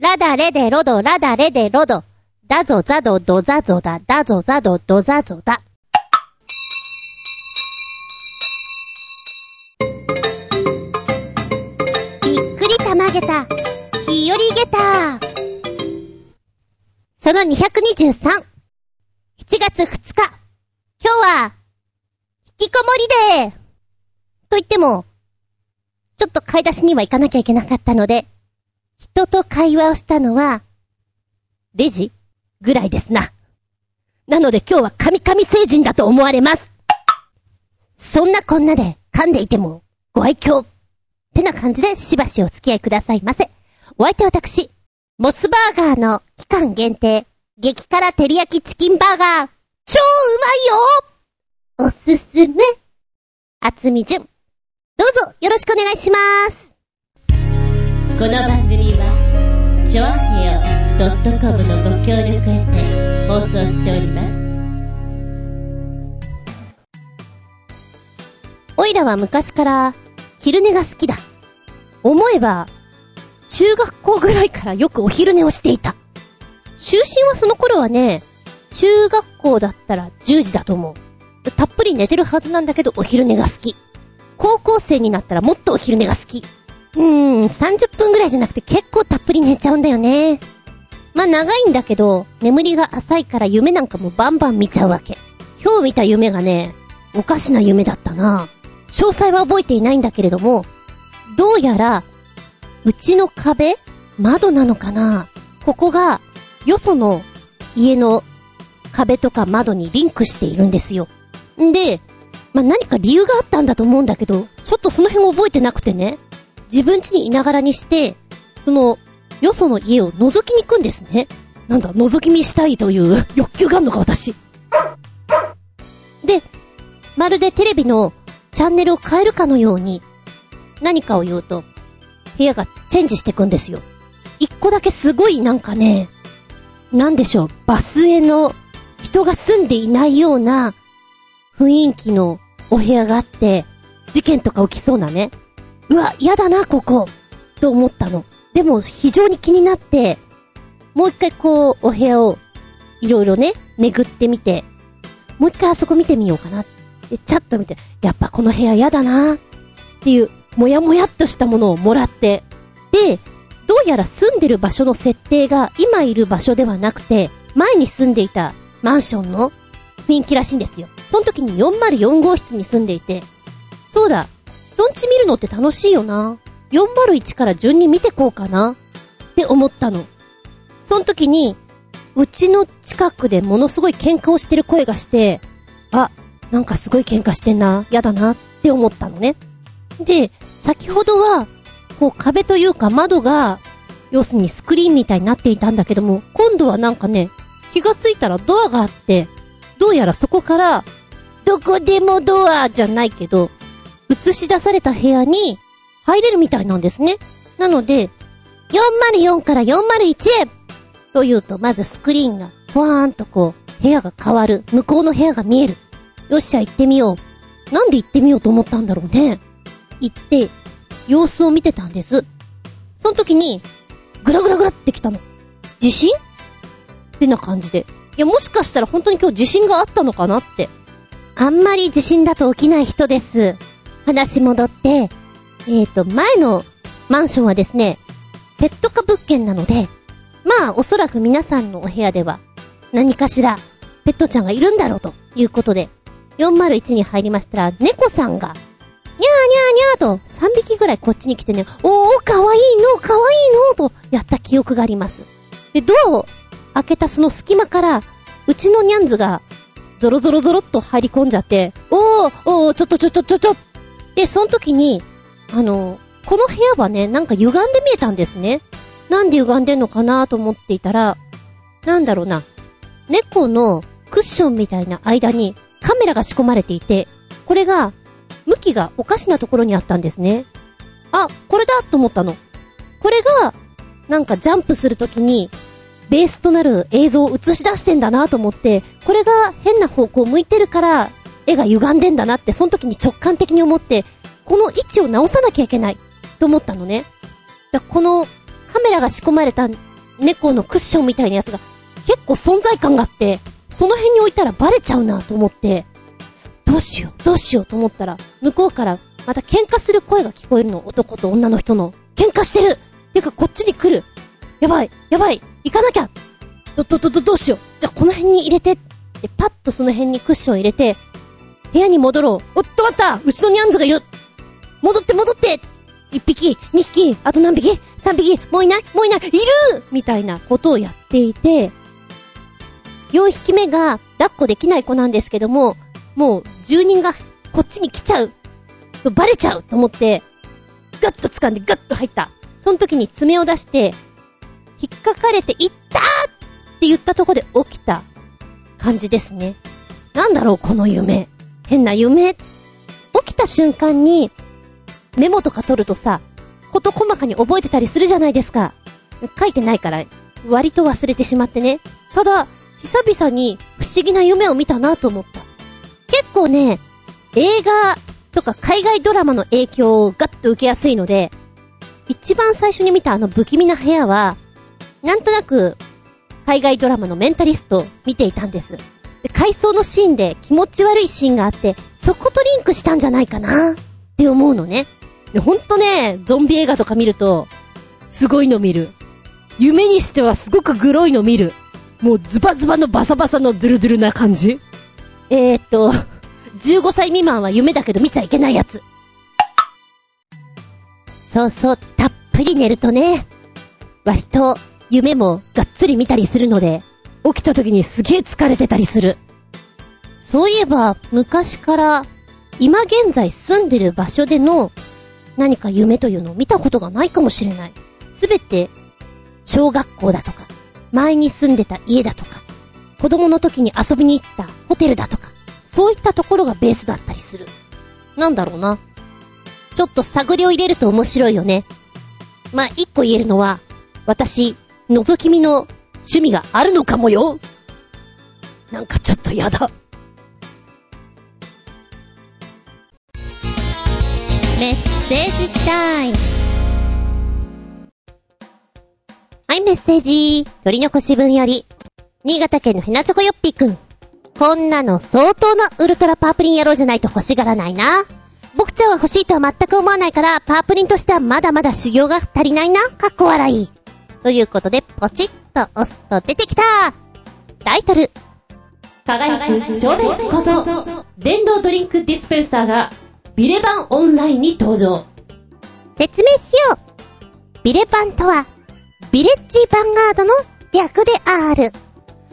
ラダレデロド、ラダレデロド。だぞザド、ドザゾだ、だぞザド、ドザゾだ。びっくりたまげた、ひよりげた。その223。7月2日。今日は、引きこもりデー。と言っても、ちょっと買い出しには行かなきゃいけなかったので、人と会話をしたのは、レジぐらいですな。なので今日は神々星人だと思われます。そんなこんなで噛んでいてもご愛嬌。ってな感じでしばしお付き合いくださいませ。お相手私、モスバーガーの期間限定、激辛照り焼きチキンバーガー、超うまいよおすすめ。厚み純。どうぞよろしくお願いします。この番組は、ちょあへよ .com のご協力へて放送しております。おいらは昔から昼寝が好きだ。思えば、中学校ぐらいからよくお昼寝をしていた。就寝はその頃はね、中学校だったら10時だと思う。たっぷり寝てるはずなんだけどお昼寝が好き。高校生になったらもっとお昼寝が好き。うーん、30分ぐらいじゃなくて結構たっぷり寝ちゃうんだよね。まあ長いんだけど、眠りが浅いから夢なんかもバンバン見ちゃうわけ。今日見た夢がね、おかしな夢だったな。詳細は覚えていないんだけれども、どうやら、うちの壁窓なのかなここが、よその家の壁とか窓にリンクしているんですよ。んで、まあ、何か理由があったんだと思うんだけど、ちょっとその辺覚えてなくてね。自分家にいながらにして、その、よその家を覗きに行くんですね。なんだ、覗き見したいという 欲求があるのか、私。で、まるでテレビのチャンネルを変えるかのように、何かを言うと、部屋がチェンジしていくんですよ。一個だけすごいなんかね、なんでしょう、バスへの人が住んでいないような雰囲気のお部屋があって、事件とか起きそうなね。うわ、嫌だな、ここ。と思ったの。でも、非常に気になって、もう一回こう、お部屋を、いろいろね、巡ってみて、もう一回あそこ見てみようかな。で、チャッと見て、やっぱこの部屋嫌だな。っていう、もやもやっとしたものをもらって、で、どうやら住んでる場所の設定が今いる場所ではなくて、前に住んでいたマンションの雰囲気らしいんですよ。その時に404号室に住んでいて、そうだ、トンチ見るのって楽しいよな。401から順に見てこうかな。って思ったの。その時に、うちの近くでものすごい喧嘩をしてる声がして、あ、なんかすごい喧嘩してんな、やだなって思ったのね。で、先ほどは、こう壁というか窓が、要するにスクリーンみたいになっていたんだけども、今度はなんかね、気がついたらドアがあって、どうやらそこから、どこでもドアじゃないけど、映し出された部屋に入れるみたいなんですね。なので、404から401へというと、まずスクリーンが、ふわーんとこう、部屋が変わる。向こうの部屋が見える。よっしゃ、行ってみよう。なんで行ってみようと思ったんだろうね。行って、様子を見てたんです。その時に、ぐらぐらぐらってきたの。地震？ってな感じで。いや、もしかしたら本当に今日地震があったのかなって。あんまり地震だと起きない人です。話戻って、えっ、ー、と、前のマンションはですね、ペット化物件なので、まあ、おそらく皆さんのお部屋では、何かしら、ペットちゃんがいるんだろうということで、401に入りましたら、猫さんが、にゃーにゃーにゃーと、3匹ぐらいこっちに来てね、おー、かわいいの、かわいいの、と、やった記憶があります。で、ドアを開けたその隙間から、うちのニャンズが、ゾロゾロゾロっと入り込んじゃって、おー、おー、ちょっとちょっとちょちょ。で、その時に、あの、この部屋はね、なんか歪んで見えたんですね。なんで歪んでんのかなと思っていたら、なんだろうな。猫のクッションみたいな間にカメラが仕込まれていて、これが、向きがおかしなところにあったんですね。あ、これだと思ったの。これが、なんかジャンプするときに、ベースとなる映像を映し出してんだなと思って、これが変な方向向いてるから、絵が歪んでんだなって、その時に直感的に思って、この位置を直さなきゃいけない、と思ったのね。だこのカメラが仕込まれた猫のクッションみたいなやつが結構存在感があって、その辺に置いたらバレちゃうなと思って、どうしよう、どうしようと思ったら、向こうからまた喧嘩する声が聞こえるの、男と女の人の。喧嘩してるてかこっちに来るやばい、やばい、行かなきゃど、ど、ど、ど、どうしよう。じゃあこの辺に入れて。で、パッとその辺にクッション入れて、部屋に戻ろう。おっと待ったうちのニャンズがいる戻って戻って一匹、二匹、あと何匹三匹、もういないもういないいるみたいなことをやっていて、4匹目が抱っこできない子なんですけども、もう住人がこっちに来ちゃう。とバレちゃうと思って、ガッと掴んでガッと入った。その時に爪を出して、引っかかれて、いったって言ったとこで起きた感じですね。なんだろう、この夢。変な夢？起きた瞬間に、メモとか取るとさ、こと細かに覚えてたりするじゃないですか。書いてないから、割と忘れてしまってね。ただ、久々に不思議な夢を見たなと思った。結構ね、映画とか海外ドラマの影響をガッと受けやすいので、一番最初に見たあの不気味な部屋は、なんとなく、海外ドラマのメンタリスト見ていたんです。で、回想のシーンで気持ち悪いシーンがあって、そことリンクしたんじゃないかなって思うのね。で、ほんとね、ゾンビ映画とか見ると、すごいの見る。夢にしてはすごくグロいの見る。もうズバズバのバサバサのドゥルドゥルな感じえー、っと、15歳未満は夢だけど見ちゃいけないやつ。そうそう、たっぷり寝るとね、割と夢もがっつり見たりするので、起きた時にすげえ疲れてたりする。そういえば、昔から、今現在住んでる場所での何か夢というのを見たことがないかもしれない。すべて、小学校だとか、前に住んでた家だとか、子供の時に遊びに行ったホテルだとか、そういったところがベースだったりする。なんだろうな。ちょっと探りを入れると面白いよね。まあ、一個言えるのは、私、覗き見の趣味があるのかもよなんかちょっとやだ。メッセージタイム。はい、メッセージ。取り残し分より、新潟県のヘナチョコヨッピーくん。こんなの相当なウルトラパープリン野郎じゃないと欲しがらないな。僕ちゃんは欲しいとは全く思わないから、パープリンとしてはまだまだ修行が足りないな。かっこ笑い。ということで、ポチッと押すと出てきたタイトル。輝く少年小僧。電動ドリンクディスペンサーが、ビレバンオンラインに登場。説明しよう。ビレバンとは、ビレッジヴァンガードの略である。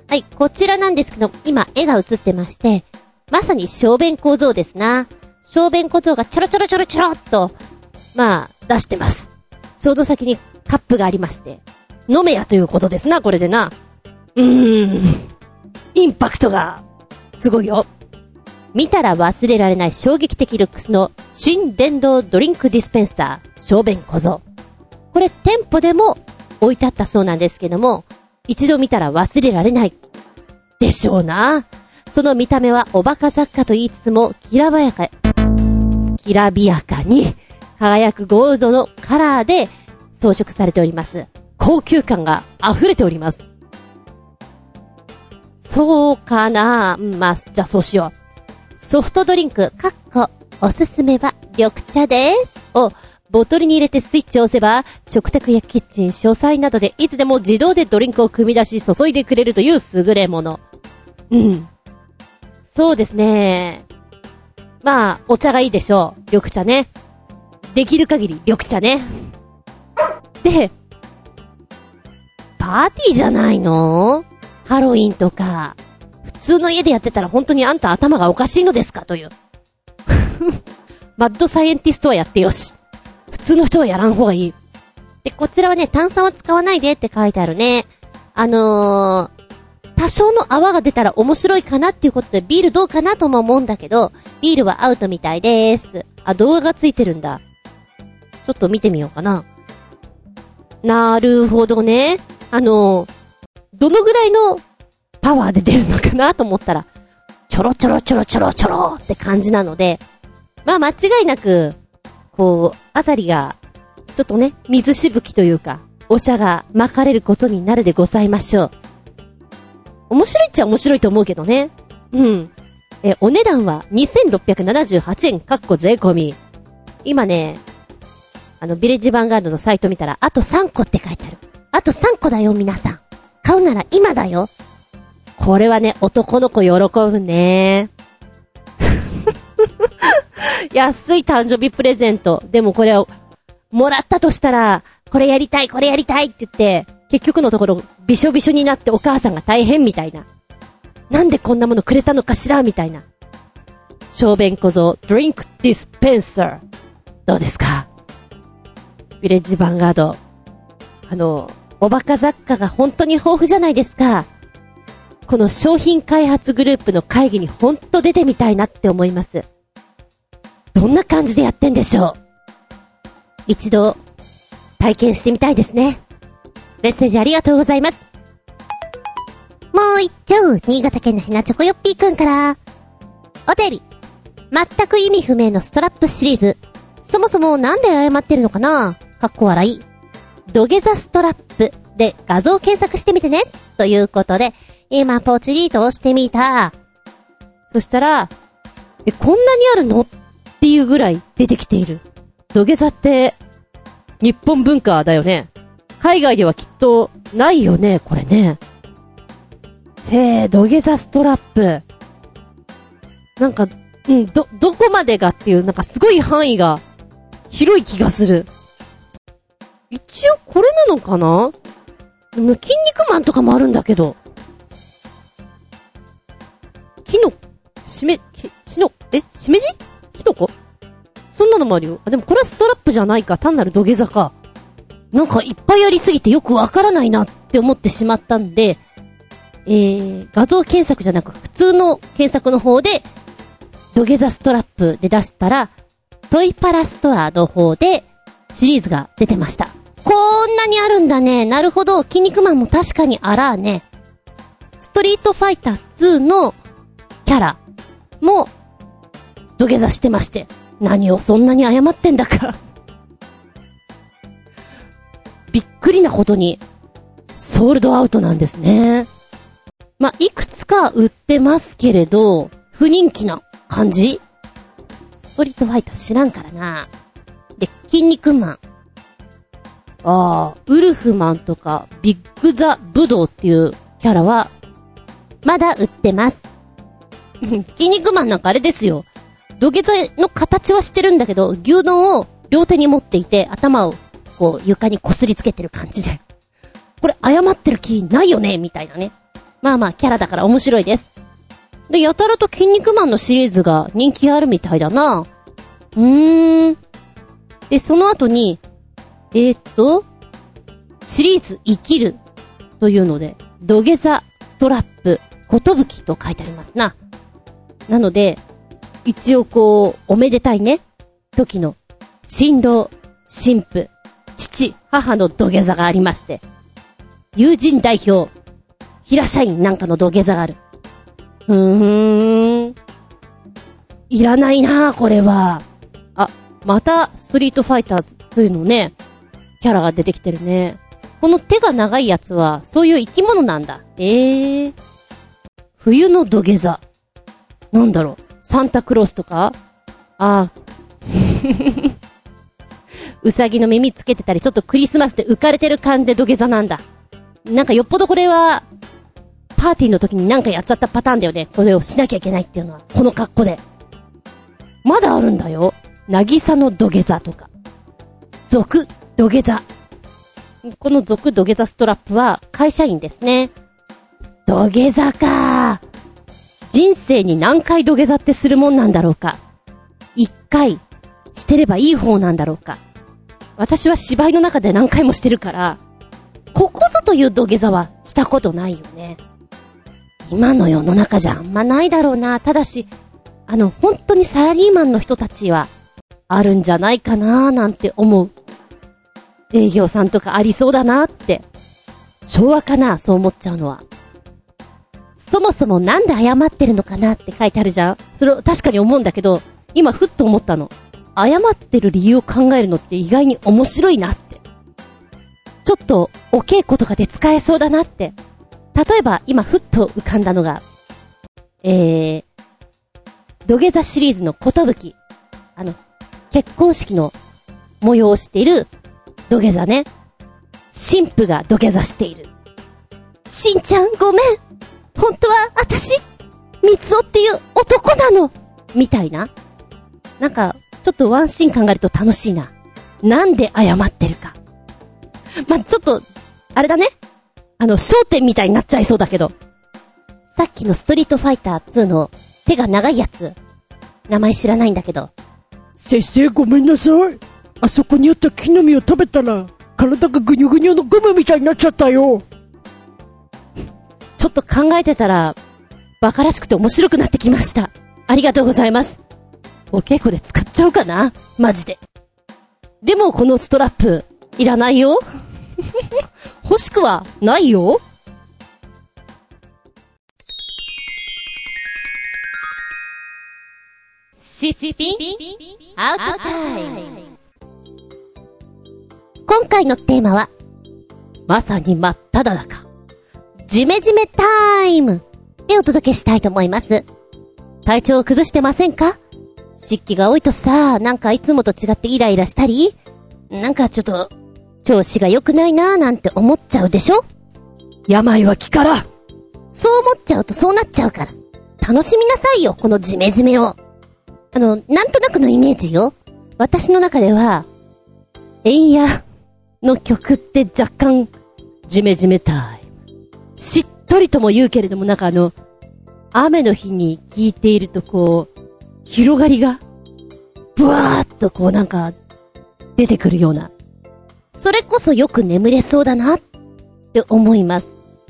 はい、こちらなんですけど、今絵が映ってまして、まさに小便小僧ですな。小便小僧がちょろちょろちょろちょろっと、まあ、出してます。ちょうど先にカップがありまして、飲めやということですな、これでな。うーん。インパクトが、すごいよ。見たら忘れられない衝撃的ルックスの新電動ドリンクディスペンサー、小便小僧。これ店舗でも置いてあったそうなんですけども、一度見たら忘れられない。でしょうな。その見た目はおバカ雑貨と言いつつも、きらばやか、きらびやかに、輝くゴールドのカラーで装飾されております。高級感が溢れております。そうかな、まあ、じゃあそうしよう。ソフトドリンク、かっこ、おすすめは緑茶です。を、ボトルに入れてスイッチを押せば、食卓やキッチン、書斎などでいつでも自動でドリンクを組み出し注いでくれるという優れもの。うん。そうですね。まあ、お茶がいいでしょう。緑茶ね。できる限り緑茶ね。で、パーティーじゃないの？ハロウィンとか。普通の家でやってたら本当にあんた頭がおかしいのですか？という。マッドサイエンティストはやってよし。普通の人はやらん方がいい。で、こちらはね、炭酸は使わないでって書いてあるね。あのー、多少の泡が出たら面白いかなっていうことで、ビールどうかなとも思うんだけど、ビールはアウトみたいです。あ、動画がついてるんだ。ちょっと見てみようかな。なるほどね。あの、どのぐらいのパワーで出るのかなと思ったら、ちょろちょろちょろちょろちょろって感じなので、まあ間違いなく、こう、あたりが、ちょっとね、水しぶきというか、お茶が巻かれることになるでございましょう。面白いっちゃ面白いと思うけどね。うん。え、お値段は2678円、かっこ税込み。今ね、あの、ビレッジヴァンガードのサイト見たら、あと3個って書いてある。あと3個だよ、皆さん。買うなら今だよ。これはね、男の子喜ぶね。安い誕生日プレゼント。でもこれを、もらったとしたら、これやりたい、これやりたいって言って、結局のところ、びしょびしょになってお母さんが大変みたいな。なんでこんなものくれたのかしらみたいな。小便小僧、ドリンクディスペンサー。どうですか？ビレッジヴァンガード。あの、おバカ雑貨が本当に豊富じゃないですか。この商品開発グループの会議にほんと出てみたいなって思います。どんな感じでやってんでしょう一度、体験してみたいですね。メッセージありがとうございます。もう一丁、新潟県のひなチョコヨッピーくんから。お便り。全く意味不明のストラップシリーズ。そもそもなんで謝ってるのかなかっこ笑い。土下座ストラップで画像検索してみてね。ということで、今ポチリと押してみた。そしたら、え、こんなにあるの？っていうぐらい出てきている。土下座って、日本文化だよね。海外ではきっとないよね、これね。へえ、土下座ストラップ。なんか、うん、ど、どこまでがっていう、なんかすごい範囲が広い気がする。一応これなのかな？筋肉マンとかもあるんだけど。木の、しめ、しの、え、しめじ？キノコそんなのもあるよ。あ、でもこれはストラップじゃないか。単なる土下座か。なんかいっぱいありすぎてよくわからないなって思ってしまったんで、えー、画像検索じゃなく普通の検索の方で、土下座ストラップで出したら、トイパラストアの方でシリーズが出てました。こんなにあるんだね。なるほど。筋肉マンも確かにあらーね。ストリートファイター2のキャラも土下座してまして。何をそんなに謝ってんだか びっくりなことに、ソールドアウトなんですね。まあ、いくつか売ってますけれど、不人気な感じストリートファイター知らんからな。で、筋肉マン。ああ、ウルフマンとか、ビッグザ・ブドウっていうキャラは、まだ売ってます。筋肉マンなんかあれですよ。土下座の形はしてるんだけど、牛丼を両手に持っていて、頭をこう床に擦りつけてる感じで。これ謝ってる気ないよね？みたいなね。まあまあ、キャラだから面白いです。で、やたらと筋肉マンのシリーズが人気あるみたいだな。うーん。で、その後に、えー、っと、シリーズ生きるというので、土下座、ストラップ、ことぶきと書いてありますな。なので、一応こう、おめでたいね、時の、新郎、新婦、父、母の土下座がありまして、友人代表、平社員なんかの土下座がある。うーん。いらないなこれは。あ、また、ストリートファイターズ2のね、キャラが出てきてるね。この手が長いやつは、そういう生き物なんだ。ええー。冬の土下座。なんだろう。サンタクロースとか？ああ。うさぎの耳つけてたり、ちょっとクリスマスで浮かれてる感じで土下座なんだ。なんかよっぽどこれは、パーティーの時になんかやっちゃったパターンだよね。これをしなきゃいけないっていうのは、この格好で。まだあるんだよ。なぎさの土下座とか。俗土下座。この俗土下座ストラップは会社員ですね。土下座か人生に何回土下座ってするもんなんだろうか。一回してればいい方なんだろうか。私は芝居の中で何回もしてるから、ここぞという土下座はしたことないよね。今の世の中じゃあんまないだろうな。ただし、あの、本当にサラリーマンの人たちは、あるんじゃないかなーなんて思う。営業さんとかありそうだなって。昭和かなそう思っちゃうのは。そもそもなんで謝ってるのかなって書いてあるじゃんそれを確かに思うんだけど、今ふっと思ったの。謝ってる理由を考えるのって意外に面白いなって。ちょっとお稽古とかで使えそうだなって。例えば、今ふっと浮かんだのが、えー、土下座シリーズのことぶき。あの、結婚式の模様をしている土下座ね。神父が土下座している。しんちゃんごめん本当は私、三つおっていう男なのみたいな。なんか、ちょっとワンシーン考えると楽しいな。なんで謝ってるか。ま、ちょっと、あれだね。あの、焦点みたいになっちゃいそうだけど。さっきのストリートファイター2の手が長いやつ。名前知らないんだけど。先生ごめんなさい。あそこにあった木の実を食べたら、体がぐにゅぐにゅのゴムみたいになっちゃったよ。ちょっと考えてたら、馬鹿らしくて面白くなってきました。ありがとうございます。お稽古で使っちゃおうかなマジで。でもこのストラップ、いらないよ 欲しくはないよシスピンアウトタイム今回のテーマは、まさに真っ只中、ジメジメタイムでお届けしたいと思います。体調を崩してませんか？湿気が多いとさ、なんかいつもと違ってイライラしたり、なんかちょっと、調子が良くないなーなんて思っちゃうでしょ？病は気から。そう思っちゃうとそうなっちゃうから。楽しみなさいよ、このジメジメを。あの、なんとなくのイメージよ。私の中では、エンヤの曲って若干、ジメジメタイム。しっとりとも言うけれども、なんかあの、雨の日に聴いているとこう、広がりが、ブワーっとこうなんか、出てくるような。それこそよく眠れそうだなって思います。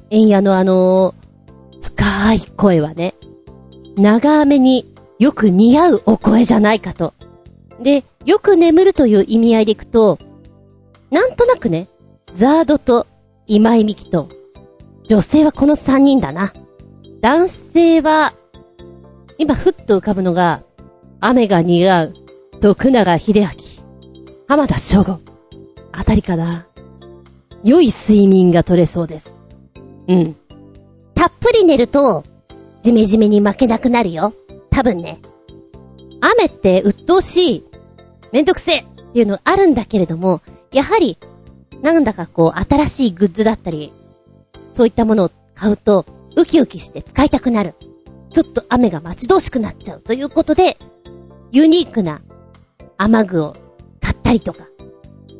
エンヤのあの深い声はね、長めによく似合うお声じゃないかと。で、よく眠るという意味合いでいくと、なんとなくね、ザードと今井美樹と、女性はこの三人だな。男性は、今ふっと浮かぶのが、雨が似合う、徳永秀明、浜田省吾、あたりかな。良い睡眠が取れそうです。うん。たっぷり寝ると、ジメジメに負けなくなるよ。多分ね。雨って鬱陶しい、めんどくせえっていうのあるんだけれども、やはり、なんだかこう、新しいグッズだったり、そういったものを買うと、ウキウキして使いたくなる。ちょっと雨が待ち遠しくなっちゃうということで、ユニークな雨具を買ったりとか。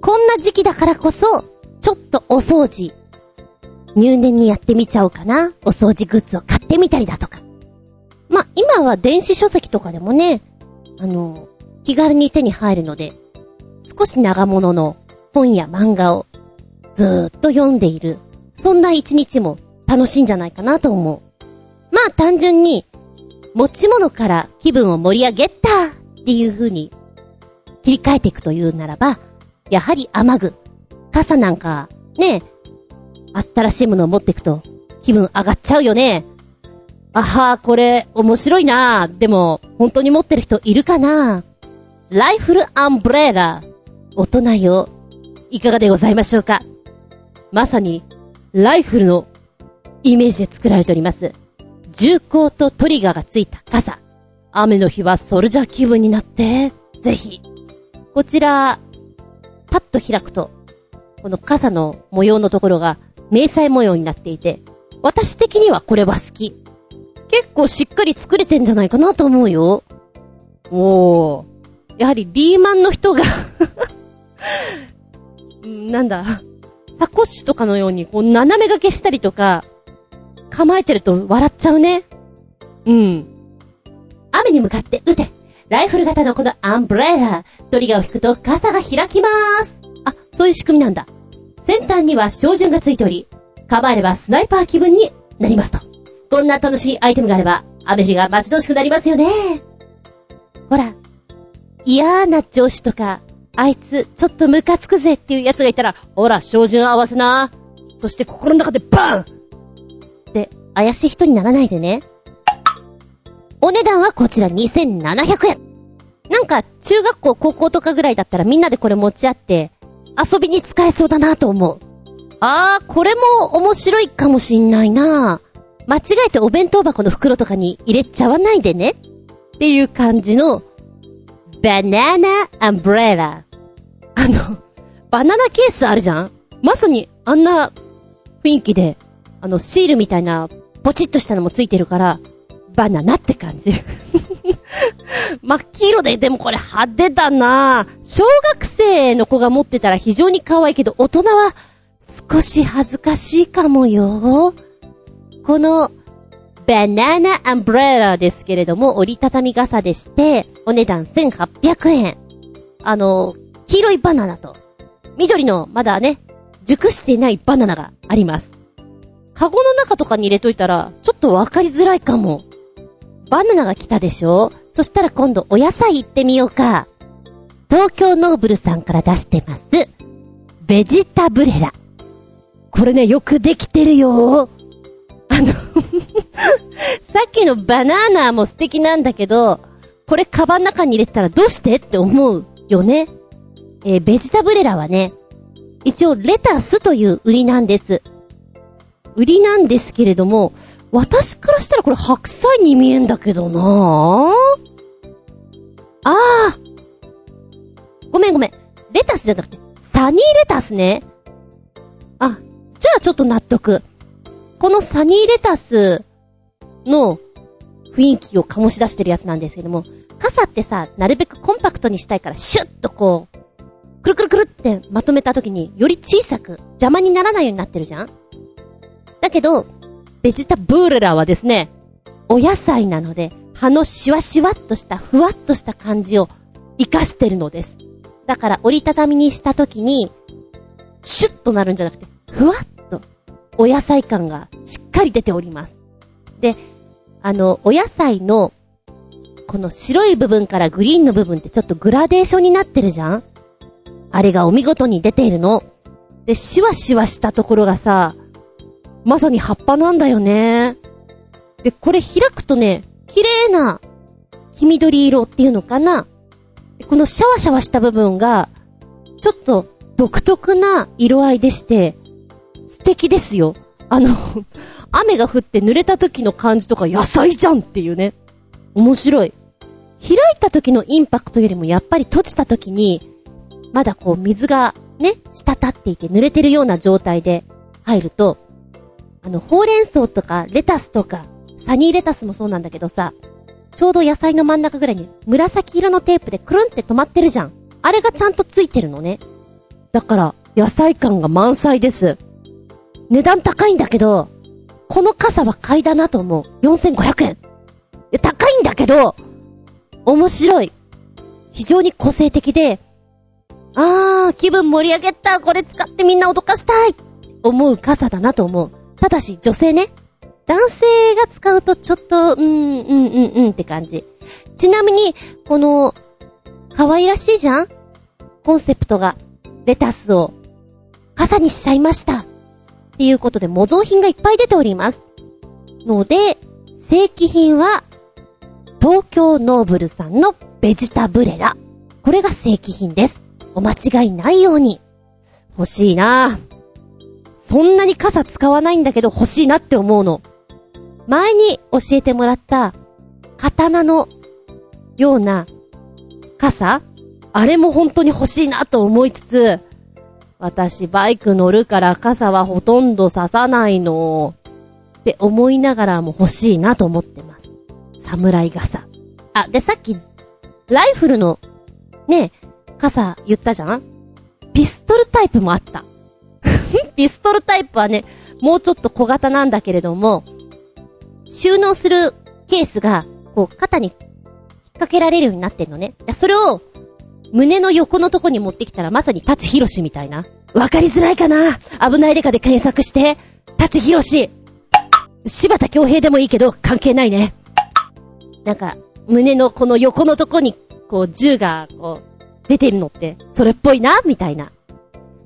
こんな時期だからこそ、ちょっとお掃除、入念にやってみちゃおうかな。お掃除グッズを買ってみたりだとか。まあ、今は電子書籍とかでもね、あの、気軽に手に入るので、少し長物の本や漫画をずーっと読んでいる。そんな一日も楽しいんじゃないかなと思う。まあ単純に、持ち物から気分を盛り上げたっていう風に切り替えていくというならば、やはり雨具。傘なんか、ね、新しいものを持っていくと気分上がっちゃうよね。あはー、これ面白いなでも、本当に持ってる人いるかなライフルアンブレラ。大人よ。いかがでございましょうか？まさに、ライフルのイメージで作られております。銃口とトリガーがついた傘。雨の日はソルジャー気分になって、ぜひ。こちら、パッと開くと、この傘の模様のところが迷彩模様になっていて、私的にはこれは好き。結構しっかり作れてんじゃないかなと思うよ。おー。やはりリーマンの人が なんだ、サコッシュとかのようにこう斜め掛けしたりとか、構えてると笑っちゃうね。うん。雨に向かって撃てライフル型のこのアンブレラトリガーを引くと傘が開きまーすあ、そういう仕組みなんだ。先端には照準がついており、構えればスナイパー気分になりますと。こんな楽しいアイテムがあれば、雨降りが待ち遠しくなりますよね。ほら、嫌な上司とか、あいつ、ちょっとムカつくぜっていう奴がいたら、ほら、照準合わせな。そして心の中でバーンって、怪しい人にならないでね。お値段はこちら2700円。なんか、中学校、高校とかぐらいだったらみんなでこれ持ち合って、遊びに使えそうだなと思う。あー、これも面白いかもしんないな間違えてお弁当箱の袋とかに入れちゃわないでね。っていう感じの、バナナアンブレラ。あの、バナナケースあるじゃん？まさにあんな雰囲気で、あの、シールみたいな、ポチッとしたのもついてるから、バナナって感じ。真っ黄色で、でもこれ派手だな小学生の子が持ってたら非常に可愛いけど、大人は少し恥ずかしいかもよ。この、バナナアンブレラですけれども、折りたたみ傘でして、お値段1800円。あの、黄色いバナナと、緑の、まだね、熟していないバナナがあります。カゴの中とかに入れといたら、ちょっとわかりづらいかも。バナナが来たでしょ？そしたら今度お野菜行ってみようか。東京ノーブルさんから出してます。ベジタブレラ。これね、よくできてるよ。あの、さっきのバナナも素敵なんだけど、これカバンの中に入れたらどうして？って思うよね。えーベジタブレラはね、一応レタスという売りなんです。売りなんですけれども、私からしたらこれ白菜に見えんだけどなぁ。ああ。ごめんごめん。レタスじゃなくて、サニーレタスね。あ、じゃあちょっと納得。このサニーレタスの雰囲気を醸し出してるやつなんですけども、傘ってさ、なるべくコンパクトにしたいからシュッとこう、くるくるくるってまとめた時により小さく邪魔にならないようになってるじゃん？だけど、ベジタブーレラはですね、お野菜なので、葉のシワシワっとした、ふわっとした感じを活かしてるのです。だから折りたたみにした時に、シュッとなるんじゃなくて、ふわっと、お野菜感がしっかり出ております。で、あの、お野菜の、この白い部分からグリーンの部分ってちょっとグラデーションになってるじゃん？あれがお見事に出ているの。で、シワシワしたところがさ、まさに葉っぱなんだよね。で、これ開くとね、綺麗な黄緑色っていうのかな。このシャワシャワした部分が、ちょっと独特な色合いでして、素敵ですよ。あの、雨が降って濡れた時の感じとか野菜じゃんっていうね。面白い。開いた時のインパクトよりもやっぱり閉じた時に、まだこう水がね、滴っていて濡れてるような状態で入ると、あの、ほうれん草とかレタスとか、サニーレタスもそうなんだけどさ、ちょうど野菜の真ん中ぐらいに紫色のテープでくるんって止まってるじゃん。あれがちゃんとついてるのね。だから、野菜感が満載です。値段高いんだけど、この傘は買いだなと思う。4500円。いや高いんだけど、面白い。非常に個性的で、あー、気分盛り上げた。これ使ってみんな脅かしたい。思う傘だなと思う。ただし、女性ね。男性が使うとちょっと、うん、うん、うん、うんって感じ。ちなみに、この、可愛らしいじゃん？コンセプトが、レタスを、傘にしちゃいました。っていうことで模造品がいっぱい出ております。ので、正規品は、東京ノーブルさんのベジタブレラ。これが正規品です。お間違いないように。欲しいなそんなに傘使わないんだけど欲しいなって思うの。前に教えてもらった、刀のような傘あれも本当に欲しいなと思いつつ、私バイク乗るから傘はほとんど刺さないの。って思いながらも欲しいなと思ってます。侍傘。あ、でさっき、ライフルの、ね、傘言ったじゃん？ピストルタイプもあった。ピストルタイプはね、もうちょっと小型なんだけれども、収納するケースが、こう、肩に引っ掛けられるようになってんのね。いやそれを、胸の横のとこに持ってきたらまさにタチヒロシみたいな。わかりづらいかな？危ないデカで検索して、タチヒロシ柴田恭平でもいいけど、関係ないね。なんか、胸のこの横のとこに、こう、銃が、こう、出てるのって、それっぽいなみたいな。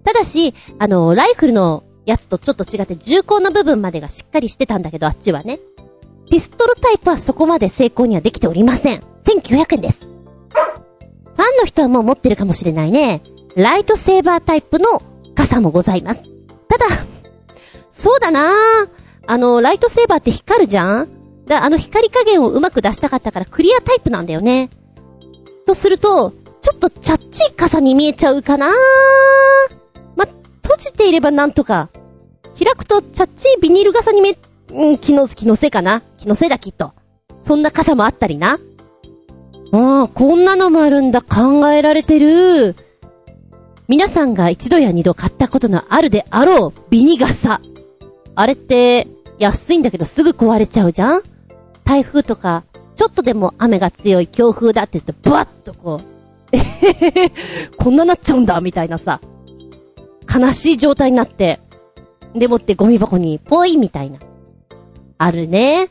ただし、あの、ライフルのやつとちょっと違って、銃口の部分までがしっかりしてたんだけど、あっちはね。ピストルタイプはそこまで成功にはできておりません。1900円です。ファンの人はもう持ってるかもしれないね。ライトセーバータイプの傘もございます。ただ、そうだなぁあの、ライトセーバーって光るじゃん？だあの光加減をうまく出したかったからクリアタイプなんだよね。とすると、ちょっとチャッチい傘に見えちゃうかな？ま、閉じていればなんとか。開くとチャッチいビニール傘に見え、うん、気の、気のせいかな？気のせいだきっと。そんな傘もあったりな。ああ、こんなのもあるんだ、考えられてる。皆さんが一度や二度買ったことのあるであろう、ビニ傘。あれって、安いんだけどすぐ壊れちゃうじゃん？台風とか、ちょっとでも雨が強い強風だって言って、ブワッとこう、えへへへ、こんななっちゃうんだ、みたいなさ、悲しい状態になって、でもってゴミ箱にポイみたいな。あるね。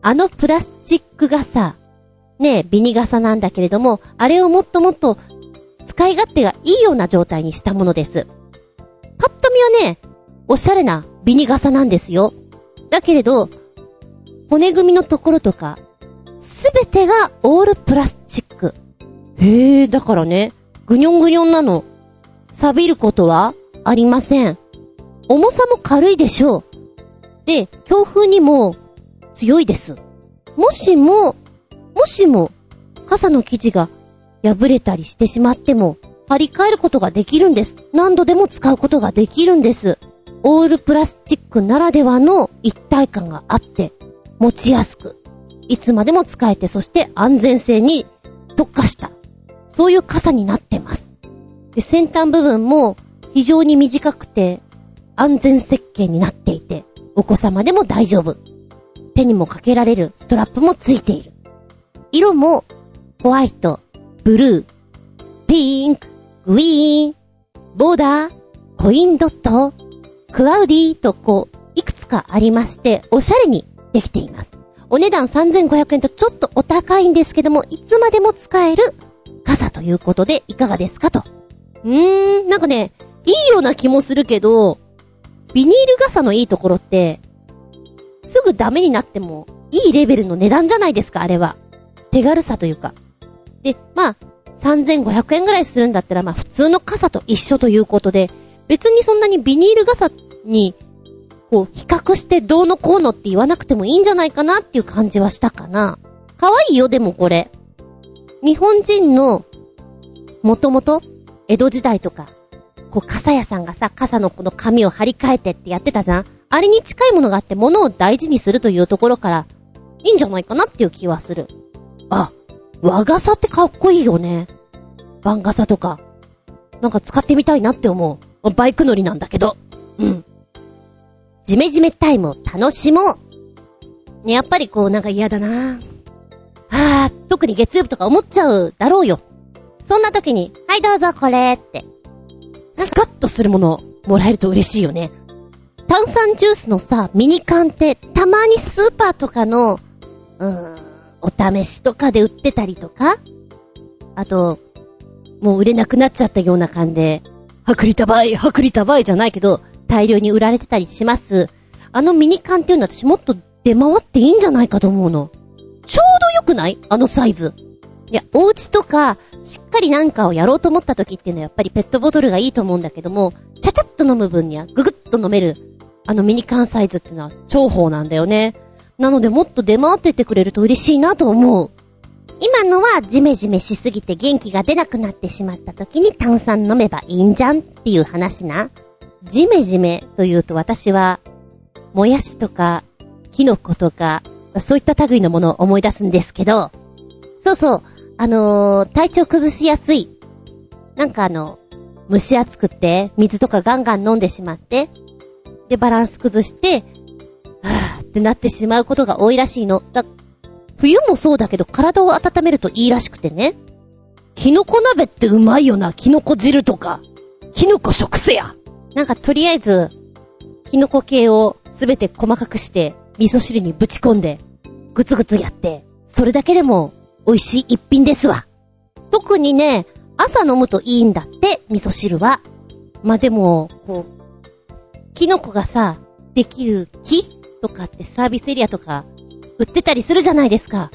あのプラスチック傘、ねえビニ傘なんだけれども、あれをもっともっと使い勝手がいいような状態にしたものです。パッと見はね、おしゃれなビニ傘なんですよ。だけれど、骨組みのところとか、すべてがオールプラスチック。へえ、だからね、ぐにょんぐにょんなの。錆びることはありません。重さも軽いでしょう。で、強風にも強いです。もしも、もしも、傘の生地が破れたりしてしまっても、張り替えることができるんです。何度でも使うことができるんです。オールプラスチックならではの一体感があって、持ちやすく、いつまでも使えて、そして安全性に特化した、そういう傘になってます。で、先端部分も非常に短くて、安全設計になっていて、お子様でも大丈夫。手にもかけられるストラップもついている。色も、ホワイト、ブルー、ピンク、グリーン、ボーダー、コインドット、クラウディとこう、いくつかありまして、おしゃれにできています。お値段3500円とちょっとお高いんですけども、いつまでも使える傘ということでいかがですかと。うーん、なんかね、いいような気もするけど、ビニール傘のいいところって、すぐダメになってもいいレベルの値段じゃないですか、あれは。手軽さというか。で、まあ、3500円ぐらいするんだったら、まあ普通の傘と一緒ということで、別にそんなにビニール傘に、こう、比較してどうのこうのって言わなくてもいいんじゃないかなっていう感じはしたかな。可愛いよ、でもこれ。日本人の、もともと、江戸時代とか、こう、傘屋さんがさ、傘のこの紙を張り替えてってやってたじゃんあれに近いものがあって物を大事にするというところから、いいんじゃないかなっていう気はする。あ、和傘ってかっこいいよね。番傘とか。なんか使ってみたいなって思う。バイク乗りなんだけど。うん。ジメジメタイムを楽しもう。ね、やっぱりこうなんか嫌だなああ、特に月曜日とか思っちゃうだろうよ。そんな時に、はいどうぞこれって。スカッとするものもらえると嬉しいよね。炭酸ジュースのさ、ミニ缶ってたまにスーパーとかの、うーん、お試しとかで売ってたりとかあと、もう売れなくなっちゃったような缶で、薄利多売、薄利多売じゃないけど、大量に売られてたりします。あのミニ缶っていうのは私もっと出回っていいんじゃないかと思うの。ちょうど良くない？あのサイズ。いや、お家とか、しっかりなんかをやろうと思った時っていうのはやっぱりペットボトルがいいと思うんだけども、ちゃちゃっと飲む分にはぐぐっと飲める、あのミニ缶サイズっていうのは重宝なんだよね。なのでもっと出回っててくれると嬉しいなと思う。今のはジメジメしすぎて元気が出なくなってしまった時に炭酸飲めばいいんじゃんっていう話な。ジメジメというと私は、もやしとか、キノコとか、そういった類のものを思い出すんですけど、そうそう、あのー、体調崩しやすい。なんかあの、蒸し暑くて水とかガンガン飲んでしまって、で、バランス崩して、はぁってなってしまうことが多いらしいの。だ冬もそうだけど体を温めるといいらしくてね。キノコ鍋ってうまいよな。キノコ汁とか。キノコ食せや。なんかとりあえず、キノコ系をすべて細かくして、味噌汁にぶち込んで、ぐつぐつやって、それだけでも美味しい一品ですわ。特にね、朝飲むといいんだって、味噌汁は。まあ、でも、こう、キノコがさ、できる木とかってサービスエリアとか売ってたりするじゃないですか。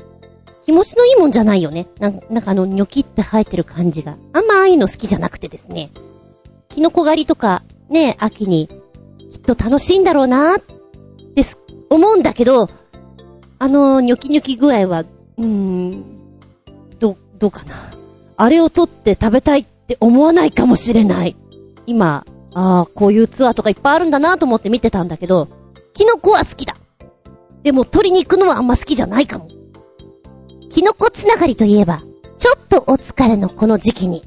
気持ちのいいもんじゃないよね。なん、なんかあの、ニョキって生えてる感じが。あんまああいうの好きじゃなくてですね。キノコ狩りとか、ね、秋にきっと楽しいんだろうな、です、思うんだけど、あの、ニョキニョキ具合は、うーん、ど、どうかな。あれを取って食べたいって思わないかもしれない。今、ああ、こういうツアーとかいっぱいあるんだなと思って見てたんだけど、キノコは好きだ。でも鶏肉のはあんま好きじゃないかも。キノコつながりといえば、ちょっとお疲れのこの時期に。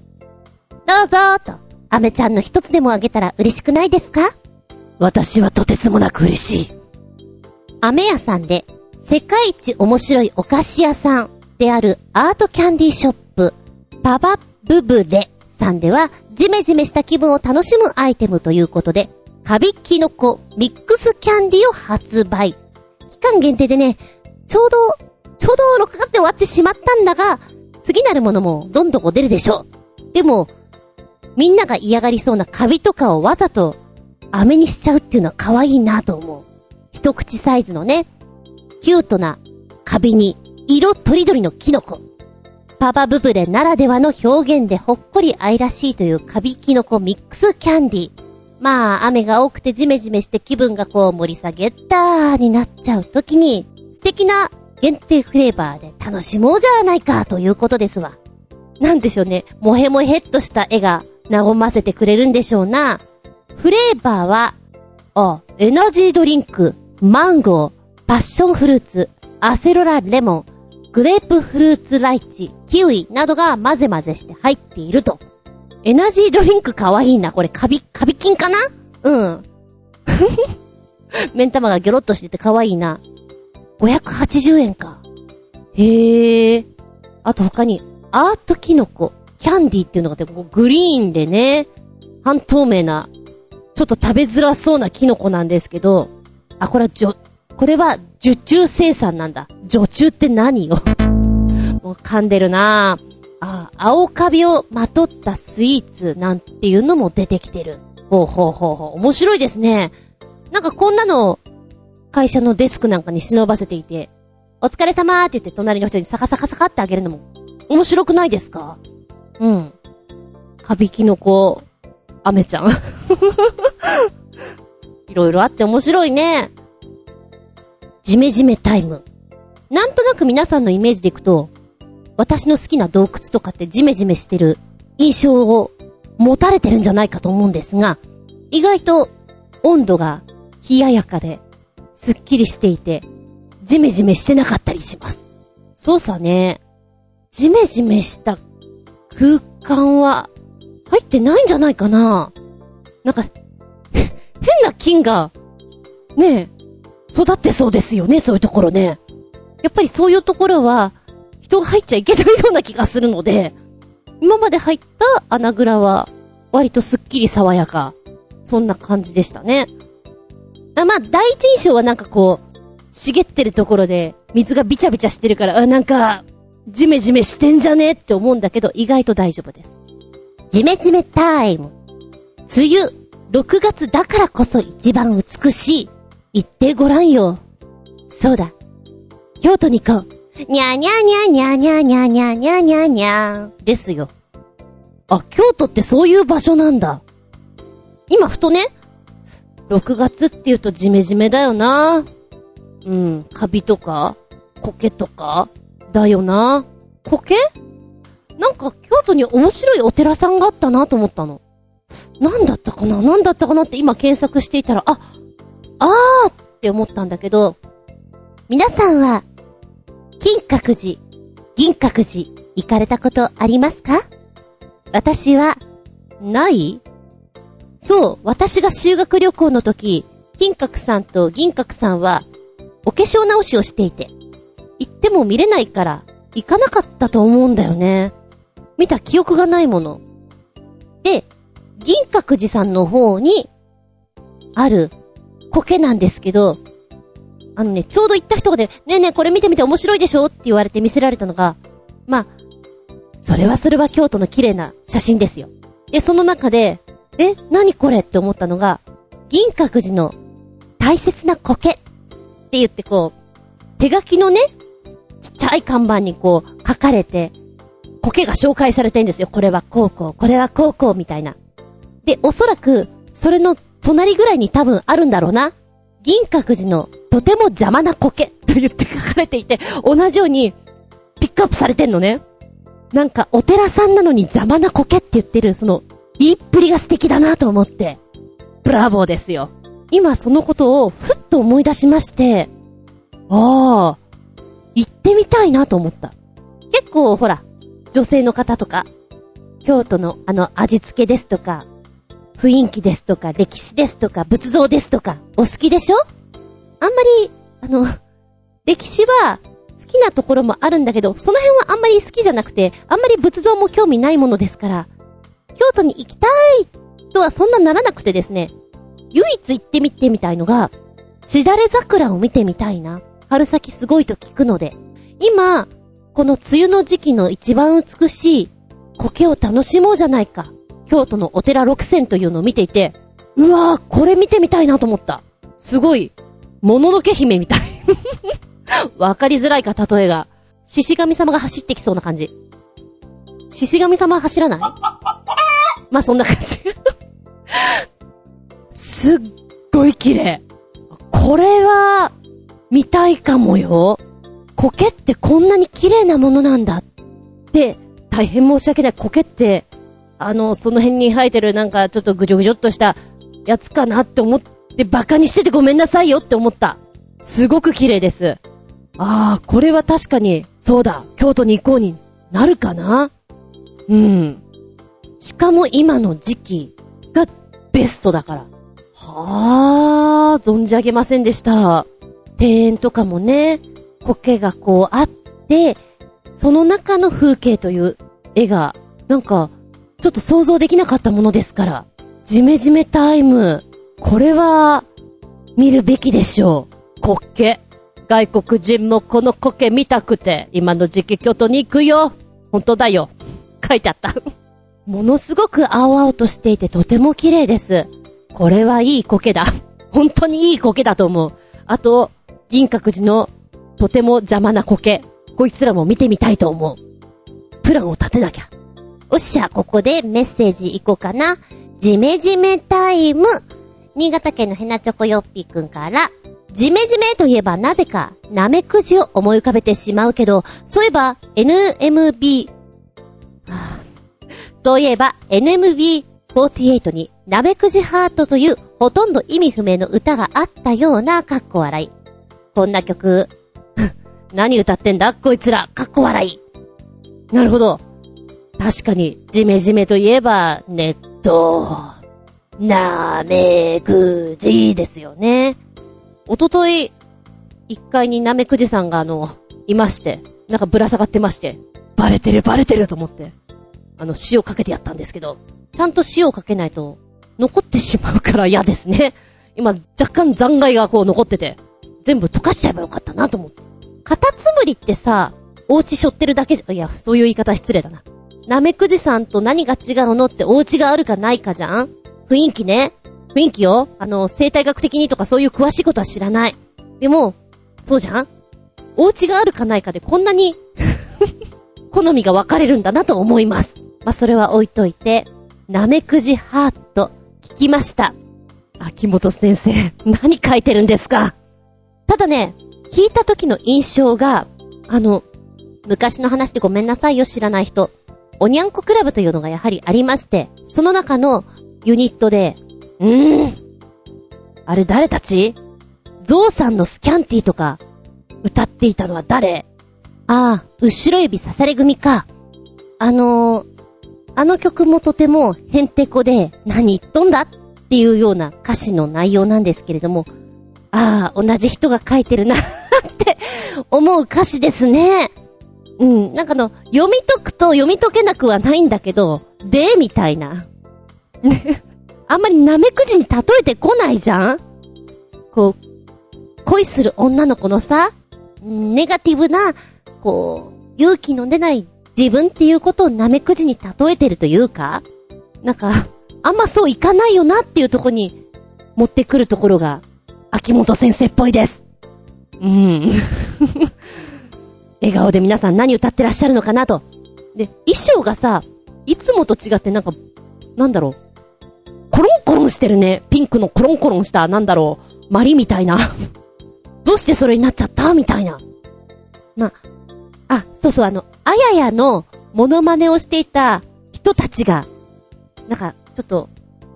どうぞーと、アメちゃんの一つでもあげたら嬉しくないですか？私はとてつもなく嬉しい。飴屋さんで、世界一面白いお菓子屋さんであるアートキャンディーショップ、パパブブレさんでは、ジメジメした気分を楽しむアイテムということで、カビキノコミックスキャンディを発売。期間限定でね、ちょうど、ちょうど6月で終わってしまったんだが、次なるものもどんどん出るでしょう。でも、みんなが嫌がりそうなカビとかをわざと飴にしちゃうっていうのは可愛いなと思う。一口サイズのね、キュートなカビに色とりどりのキノコ。パパブブレならではの表現でほっこり愛らしいというカビキノコミックスキャンディ。まあ、雨が多くてジメジメして気分がこう盛り下げたーになっちゃう時に、素敵な限定フレーバーで楽しもうじゃないかということですわ。なんでしょうね、もへもへっとした絵が和ませてくれるんでしょうな。フレーバーは、あ、エナジードリンク、マンゴー、パッションフルーツ、アセロラレモン、グレープフルーツライチ、キウイなどが混ぜ混ぜして入っていると。エナジードリンクかわいいな。これカビ、カビ菌かな？うん。目ん玉がギョロッとしててかわいいな。580円か。へえ。あと他に、アートキノコ、キャンディーっていうのがあって、ここグリーンでね、半透明な、ちょっと食べづらそうなキノコなんですけど、あ、これはじょ、これは受注生産なんだ。受注って何よ？もう噛んでるなぁ。あ、青カビをまとったスイーツなんていうのも出てきてる。ほうほうほうほう。面白いですね。なんかこんなの、会社のデスクなんかに忍ばせていて、お疲れ様って言って隣の人にサカサカサカってあげるのも、面白くないですか？うん。カビキノコ、アメちゃん。いろいろあって面白いね。ジメジメタイム。なんとなく皆さんのイメージでいくと、私の好きな洞窟とかってジメジメしてる印象を持たれてるんじゃないかと思うんですが、意外と温度が冷ややかで、すっきりしていて、ジメジメしてなかったりします。そうさね、ジメジメした空間は入ってないんじゃないかななんか、変な菌が、ねえ、育ってそうですよね、そういうところね。やっぱりそういうところは、人が入っちゃいけないような気がするので、今まで入った穴蔵は、割とすっきり爽やか。そんな感じでしたね。あまあ、第一印象はなんかこう、茂ってるところで、水がビチャビチャしてるから、あ、なんか、ジメジメしてんじゃね？って思うんだけど、意外と大丈夫です。ジメジメタイム。梅雨、6月だからこそ一番美しい。言ってごらんよ。そうだ。京都に行こう。にゃにゃにゃにゃにゃにゃにゃにゃにゃにゃですよ。あ、京都ってそういう場所なんだ。今ふとね、6月って言うとジメジメだよな。うん、カビとか、苔とか、だよな。苔なんか京都に面白いお寺さんがあったなと思ったの。なんだったかな？なんだったかなって今検索していたら、あ、あーって思ったんだけど、皆さんは、金閣寺、銀閣寺、行かれたことありますか？私は、ない？そう、私が修学旅行の時、金閣さんと銀閣さんは、お化粧直しをしていて、行っても見れないから、行かなかったと思うんだよね。見た記憶がないもの。で、銀閣寺さんの方に、ある、苔なんですけど、あのね、ちょうど行った人がね、ねえねえこれ見てみて面白いでしょって言われて見せられたのが、まあ、それはそれは京都の綺麗な写真ですよ。で、その中で、え、何これって思ったのが、銀閣寺の大切な苔って言ってこう、手書きのね、ちっちゃい看板にこう書かれて、苔が紹介されてんですよ。これはこうこう、これはこうこうみたいな。で、おそらく、それの隣ぐらいに多分あるんだろうな。銀閣寺のとても邪魔な苔と言って書かれていて、同じようにピックアップされてんのね。なんかお寺さんなのに邪魔な苔って言ってる、その、言いっぷりが素敵だなと思って、ブラボーですよ。今そのことをふっと思い出しまして、ああ、行ってみたいなと思った。結構ほら、女性の方とか、京都のあの味付けですとか、雰囲気ですとか、歴史ですとか、仏像ですとか、お好きでしょ？あんまり、あの、歴史は好きなところもあるんだけど、その辺はあんまり好きじゃなくて、あんまり仏像も興味ないものですから、京都に行きたいとはそんなならなくてですね、唯一行ってみてみたいのが、しだれ桜を見てみたいな。春先すごいと聞くので。今、この梅雨の時期の一番美しい苔を楽しもうじゃないか。京都のお寺六選というのを見ていて、うわぁ、これ見てみたいなと思った。すごい、もののけ姫みたい。わかりづらいか、例えが。獅子神様が走ってきそうな感じ。獅子神様は走らない？まあ、そんな感じ。すっごい綺麗。これは、見たいかもよ。苔ってこんなに綺麗なものなんだって、大変申し訳ない。苔って、あの、その辺に生えてるなんかちょっとぐじょぐじょっとしたやつかなって思ってバカにしててごめんなさいよって思った。すごく綺麗です。ああ、これは確かに、そうだ、京都に行こうになるかな？うん。しかも今の時期がベストだから。はあ、存じ上げませんでした。庭園とかもね、苔がこうあって、その中の風景という絵が、なんか、ちょっと想像できなかったものですから。ジメジメタイム。これは、見るべきでしょう。苔。外国人もこの苔見たくて、今の時期京都に行くよ。本当だよ。書いてあった。ものすごく青々としていてとても綺麗です。これはいい苔だ。本当にいい苔だと思う。あと、銀閣寺のとても邪魔な苔。こいつらも見てみたいと思う。プランを立てなきゃ。おっしゃ、ここでメッセージいこうかな。ジメジメタイム。新潟県のヘナチョコヨッピーくんから、ジメジメといえばなぜか、ナメクジを思い浮かべてしまうけど、そういえば、NMB、はあ、そういえば、NMB48 に、ナメクジハートというほとんど意味不明の歌があったような、かっこ笑い。こんな曲、何歌ってんだこいつら、かっこ笑い。なるほど。確かに、ジメジメといえば、ネット、なめくじですよね。おととい、一階になめくじさんがあの、いまして、なんかぶら下がってまして、バレてるバレてると思って、あの、塩かけてやったんですけど、ちゃんと塩をかけないと、残ってしまうから嫌ですね。今、若干残骸がこう残ってて、全部溶かしちゃえばよかったなと思って。カタツムリってさ、お家背負ってるだけじゃ、いや、そういう言い方失礼だな。ナメクジさんと何が違うのってお家があるかないかじゃん？雰囲気ね。雰囲気よ。あの、生態学的にとかそういう詳しいことは知らない。でも、そうじゃん？お家があるかないかでこんなに 好みが分かれるんだなと思います。まあ、それは置いといて、ナメクジハート、聞きました。秋元先生、何書いてるんですか？ただね、聞いた時の印象が、あの、昔の話でごめんなさいよ、知らない人。おにゃんこクラブというのがやはりありまして、その中のユニットで、うーん。あれ誰たち？ゾウさんのスキャンティとか、歌っていたのは誰？ああ、後ろ指刺され組か。あのー、あの曲もとてもへんてこで、何言っとんだっていうような歌詞の内容なんですけれども、ああ、同じ人が書いてるなって思う歌詞ですね。うん、なんかの、読み解くと読み解けなくはないんだけど、で、みたいな。あんまりナメクジに例えてこないじゃん？こう、恋する女の子のさ、ネガティブな、こう、勇気の出ない自分っていうことをナメクジに例えてるというか、なんか、あんまそういかないよなっていうとこに持ってくるところが、秋元先生っぽいです。うん。笑顔で皆さん何歌ってらっしゃるのかなと。で、衣装がさ、いつもと違ってなんか、なんだろう、コロンコロンしてるね。ピンクのコロンコロンした、なんだろう、マリみたいな。どうしてそれになっちゃった？みたいな。まあ、そうそう、あの、あややのモノマネをしていた人たちが、なんか、ちょっと、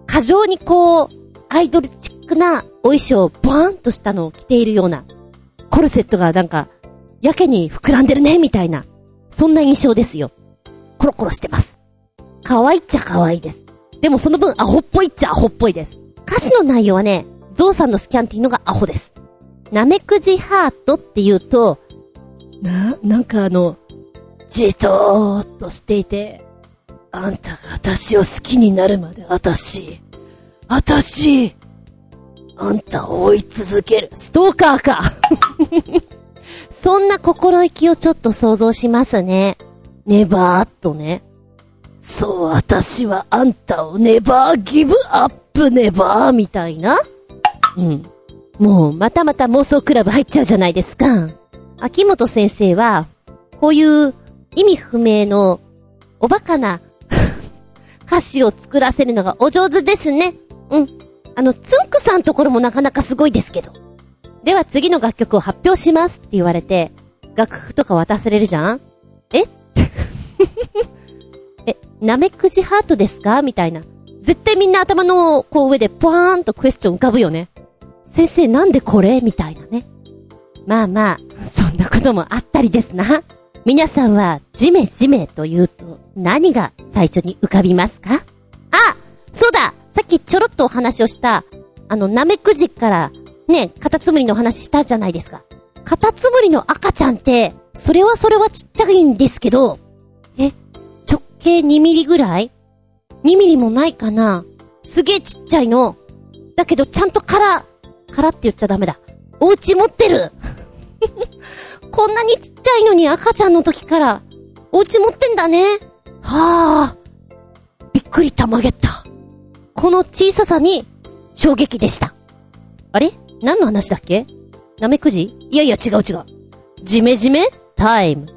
過剰にこう、アイドルチックなお衣装をボーンとしたのを着ているような、コルセットがなんか、やけに膨らんでるね、みたいな、そんな印象ですよ。コロコロしてます。可愛いっちゃ可愛いです。でもその分アホっぽいっちゃアホっぽいです。歌詞の内容はね、ゾウさんのスキャンティーのがアホです。なめくじハートって言うと、な、なんかあの、じとーっとしていて、あんたが私を好きになるまで私、私、あんたを追い続ける。ストーカーかそんな心意気をちょっと想像しますね。ネバーっとね。そう、私はあんたをネバーギブアップネバーみたいな。うん。もう、またまた妄想クラブ入っちゃうじゃないですか。秋元先生は、こういう意味不明のおバカな 歌詞を作らせるのがお上手ですね。うん。あの、つんくさんところもなかなかすごいですけど。では次の楽曲を発表しますって言われて、楽譜とか渡されるじゃん？え？え、なめくじハートですか？みたいな。絶対みんな頭のこう上でポワーンとクエスチョン浮かぶよね。先生なんでこれ？みたいなね。まあまあ、そんなこともあったりですな。皆さんは、ジメジメと言うと、何が最初に浮かびますか？あそうださっきちょろっとお話をした、あの、ナメクジから、ね、カタツムリの話したじゃないですか。カタツムリの赤ちゃんって、それはそれはちっちゃいんですけど、え、直径2ミリぐらい ?2 ミリもないかな？すげえちっちゃいの。だけどちゃんと殻、殻って言っちゃダメだ。お家持ってる こんなにちっちゃいのに赤ちゃんの時から、お家持ってんだね。はあ。びっくりたまげった。この小ささに、衝撃でした。あれ？何の話だっけ？なめくじいやいや違う違う。じめじめタイム。で、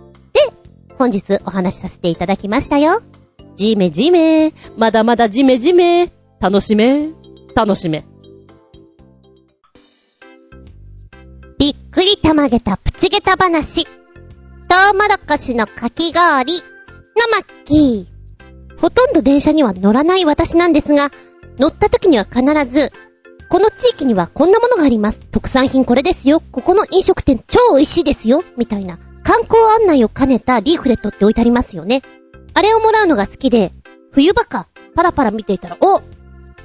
本日お話しさせていただきましたよ。じめじめ。まだまだじめじめ。楽しめ。楽しめ。びっくりたまげたプチゲタ話。トウモロコシのかき氷のマッキー。ほとんど電車には乗らない私なんですが、乗った時には必ず、この地域にはこんなものがあります。特産品これですよ。ここの飲食店超美味しいですよ。みたいな観光案内を兼ねたリーフレットって置いてありますよね。あれをもらうのが好きで、冬場か、パラパラ見ていたら、お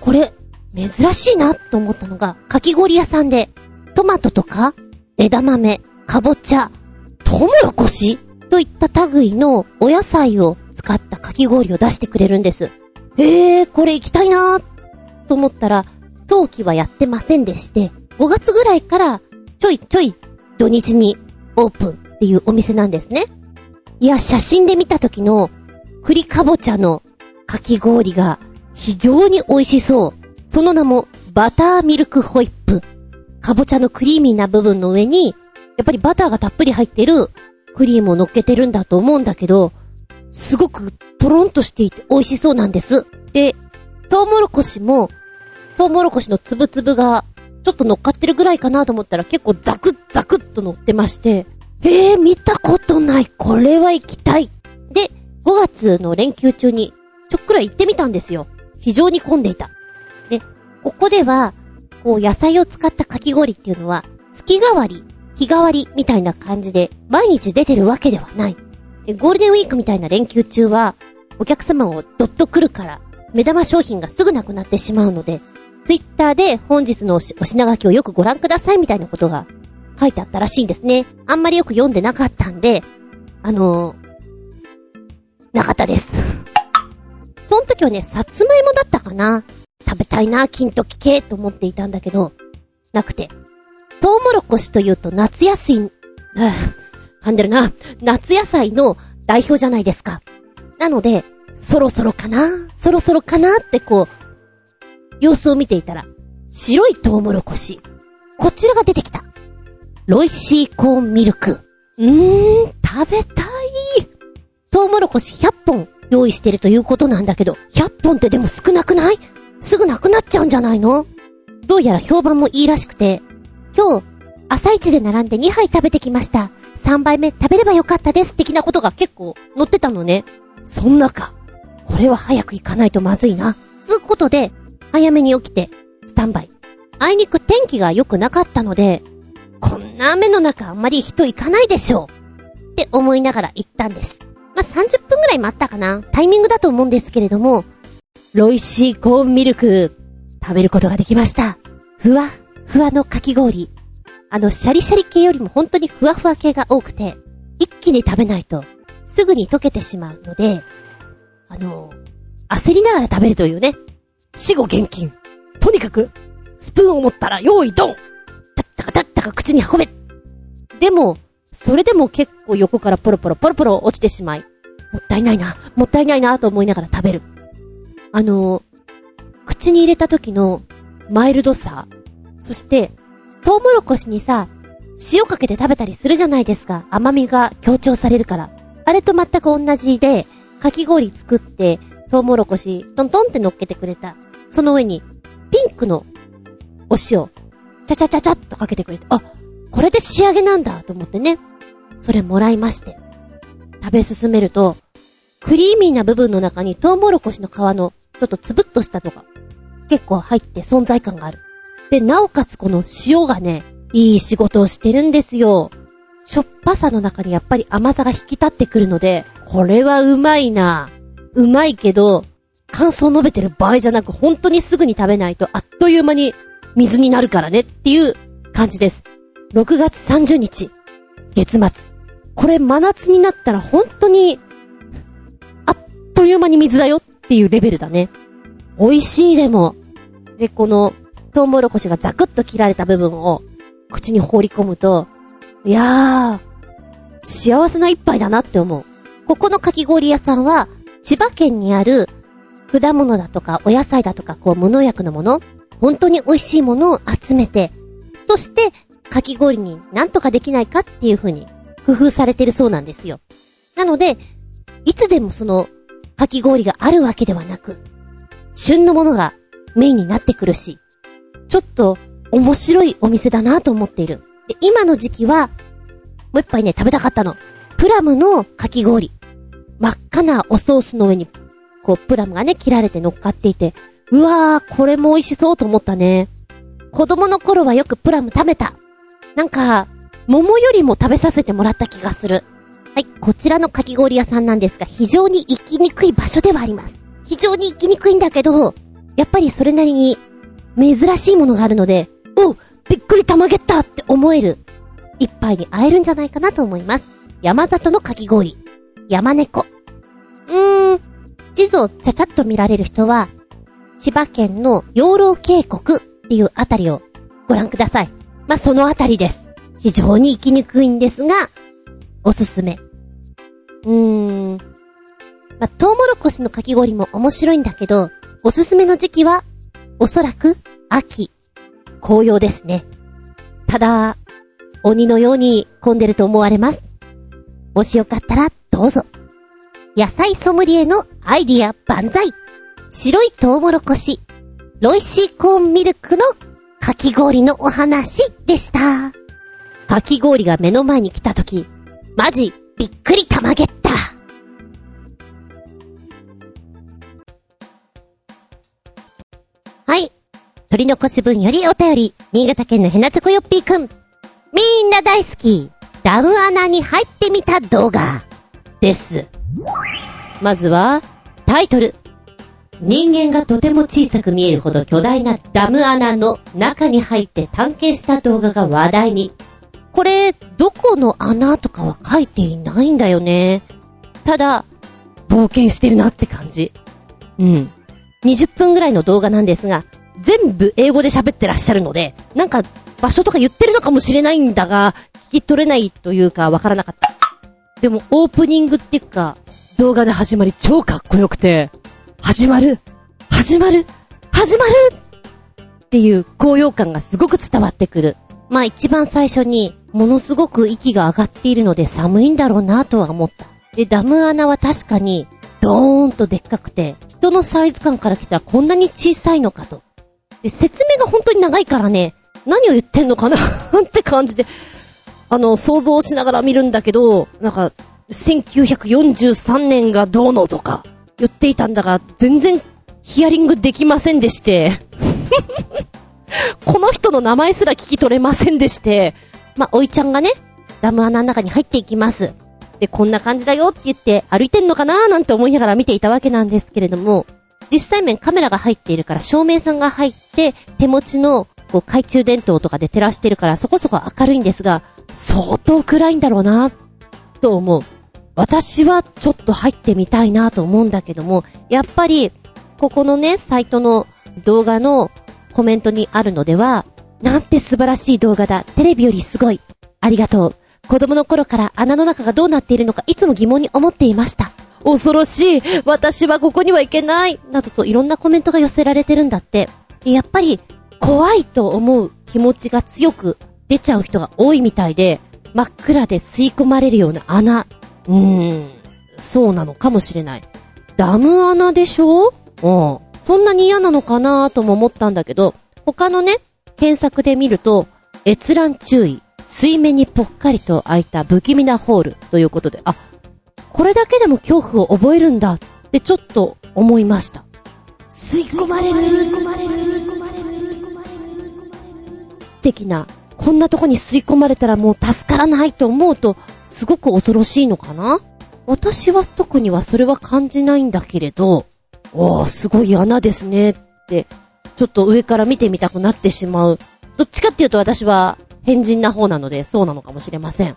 これ、珍しいなと思ったのが、かき氷屋さんで、トマトとか、枝豆、かぼちゃ、トウモロコシ？といった類のお野菜を使ったかき氷を出してくれるんです。えー、これ行きたいなーと思ったら、冬季はやってませんでして、5月ぐらいからちょいちょい土日にオープンっていうお店なんですね。いや、写真で見た時の栗かぼちゃのかき氷が非常に美味しそう。その名もバターミルクホイップ。かぼちゃのクリーミーな部分の上に、やっぱりバターがたっぷり入ってるクリームを乗っけてるんだと思うんだけど、すごくトロンとしていて美味しそうなんです。で、トウモロコシも、トウモロコシのつぶつぶがちょっと乗っかってるぐらいかなと思ったら結構ザクッザクッと乗ってまして、えー、見たことない。これは行きたい。で、5月の連休中にちょっくら行ってみたんですよ。非常に混んでいた。で、ここでは、こう野菜を使ったかき氷っていうのは、月替わり、日替わりみたいな感じで、毎日出てるわけではない。ゴールデンウィークみたいな連休中は、お客様をドッと来るから、目玉商品がすぐなくなってしまうので、ツイッターで本日のお品書きをよくご覧くださいみたいなことが書いてあったらしいんですね。あんまりよく読んでなかったんで、あのー、なかったです。その時はね、さつまいもだったかな食べたいな、金時系と思っていたんだけど、なくて。トウモロコシというと夏野菜、あ噛んでるな。夏野菜の代表じゃないですか。なので、そろそろかなそろそろかなってこう、様子を見ていたら、白いトウモロコシ。こちらが出てきた。ロイシーコーンミルク。うーん、食べたい。トウモロコシ100本用意してるということなんだけど、100本ってでも少なくない？すぐなくなっちゃうんじゃないの？どうやら評判もいいらしくて、今日、朝一で並んで2杯食べてきました。3杯目食べればよかったです。的なことが結構載ってたのね。そんなか。これは早く行かないとまずいな。つうことで、早めに起きて、スタンバイ。あいにく天気が良くなかったので、こんな雨の中あんまり人行かないでしょう。って思いながら行ったんです。まあ、30分ぐらい待ったかな。タイミングだと思うんですけれども、ロイシーコーンミルク、食べることができました。ふわ、ふわのかき氷。あの、シャリシャリ系よりも本当にふわふわ系が多くて、一気に食べないと、すぐに溶けてしまうので、あの、焦りながら食べるというね。死後現金。とにかく、スプーンを持ったら用意ドンたったかたったか口に運べでも、それでも結構横からポロポロポロポロ落ちてしまい、もったいないな、もったいないなと思いながら食べる。あの、口に入れた時のマイルドさ、そして、トウモロコシにさ、塩かけて食べたりするじゃないですか。甘みが強調されるから。あれと全く同じで、かき氷作って、トウモロコシ、トントンって乗っけてくれた。その上に、ピンクのお塩、ちゃちゃちゃちゃっとかけてくれて、あ、これで仕上げなんだと思ってね。それもらいまして。食べ進めると、クリーミーな部分の中にトウモロコシの皮のちょっとつぶっとしたのが結構入って存在感がある。で、なおかつこの塩がね、いい仕事をしてるんですよ。しょっぱさの中にやっぱり甘さが引き立ってくるので、これはうまいな。うまいけど、感想を述べてる場合じゃなく、本当にすぐに食べないとあっという間に水になるからねっていう感じです。6月30日、月末。これ真夏になったら本当に、あっという間に水だよっていうレベルだね。美味しいでも。で、この、トウモロコシがザクッと切られた部分を口に放り込むと、いやー、幸せな一杯だなって思う。ここのかき氷屋さんは、千葉県にある果物だとかお野菜だとかこう無農薬のもの、本当に美味しいものを集めて、そしてかき氷になんとかできないかっていう風に工夫されてるそうなんですよ。なので、いつでもそのかき氷があるわけではなく、旬のものがメインになってくるし、ちょっと面白いお店だなと思っている。で、今の時期は、もう一杯ね、食べたかったの。プラムのかき氷。真っ赤なおソースの上に、こう、プラムがね、切られて乗っかっていて、うわー、これも美味しそうと思ったね。子供の頃はよくプラム食べた。なんか、桃よりも食べさせてもらった気がする。はい、こちらのかき氷屋さんなんですが、非常に行きにくい場所ではあります。非常に行きにくいんだけど、やっぱりそれなりに珍しいものがあるので、おびっくりたまげったって思える一杯に会えるんじゃないかなと思います。山里のかき氷。山猫。うーん、地図をちゃちゃっと見られる人は、千葉県の養老渓谷っていうあたりをご覧ください。まあ、そのあたりです。非常に行きにくいんですが、おすすめ。うーん。まあ、トウモロコシのかき氷も面白いんだけど、おすすめの時期は、おそらく、秋、紅葉ですね。ただ、鬼のように混んでると思われます。もしよかったら、どうぞ。野菜ソムリエのアイディア万歳。白いトウモロコシ、ロイシーコーンミルクのかき氷のお話でした。かき氷が目の前に来た時、マジ、びっくりたまげった。はい。取り残し分よりお便り、新潟県のヘナチョコヨッピーくん。みんな大好き、ダム穴に入ってみた動画、です。まずは、タイトル。人間がとても小さく見えるほど巨大なダム穴の中に入って探検した動画が話題に。これ、どこの穴とかは書いていないんだよね。ただ、冒険してるなって感じ。うん。20分ぐらいの動画なんですが、全部英語で喋ってらっしゃるので、なんか場所とか言ってるのかもしれないんだが、聞き取れないというかわからなかった。でもオープニングっていうか、動画の始まり超かっこよくて、始まる始まる始まるっていう高揚感がすごく伝わってくる。まあ一番最初に、ものすごく息が上がっているので寒いんだろうなとは思った。で、ダム穴は確かに、ドーンとでっかくて、人のサイズ感から来たらこんなに小さいのかと。で、説明が本当に長いからね、何を言ってんのかな って感じで、あの、想像しながら見るんだけど、なんか、1943年がどうのとか言っていたんだが、全然ヒアリングできませんでして この人の名前すら聞き取れませんでして、ま、おいちゃんがね、ダム穴の中に入っていきます。で、こんな感じだよって言って歩いてんのかなーなんて思いながら見ていたわけなんですけれども、実際面カメラが入っているから照明さんが入って、手持ちのこう懐中電灯とかで照らしてるからそこそこ明るいんですが、相当暗いんだろうな、と思う。私はちょっと入ってみたいなと思うんだけども、やっぱり、ここのね、サイトの動画のコメントにあるのでは、なんて素晴らしい動画だ。テレビよりすごい。ありがとう。子供の頃から穴の中がどうなっているのかいつも疑問に思っていました。恐ろしい私はここには行けないなどといろんなコメントが寄せられてるんだって。やっぱり、怖いと思う気持ちが強く出ちゃう人が多いみたいで、真っ暗で吸い込まれるような穴。うーん、そうなのかもしれない。ダム穴でしょ？うん。そんなに嫌なのかなとも思ったんだけど、他のね、検索で見ると、閲覧注意、水面にぽっかりと開いた不気味なホールということで、あ、これだけでも恐怖を覚えるんだってちょっと思いました。吸い込まれる、吸い込まれる、的な、こんなとこに吸い込まれたらもう助からないと思うと、すごく恐ろしいのかな？私は特にはそれは感じないんだけれど、おー、すごい穴ですねって、ちょっと上から見てみたくなってしまう。どっちかっていうと私は変人な方なので、そうなのかもしれません。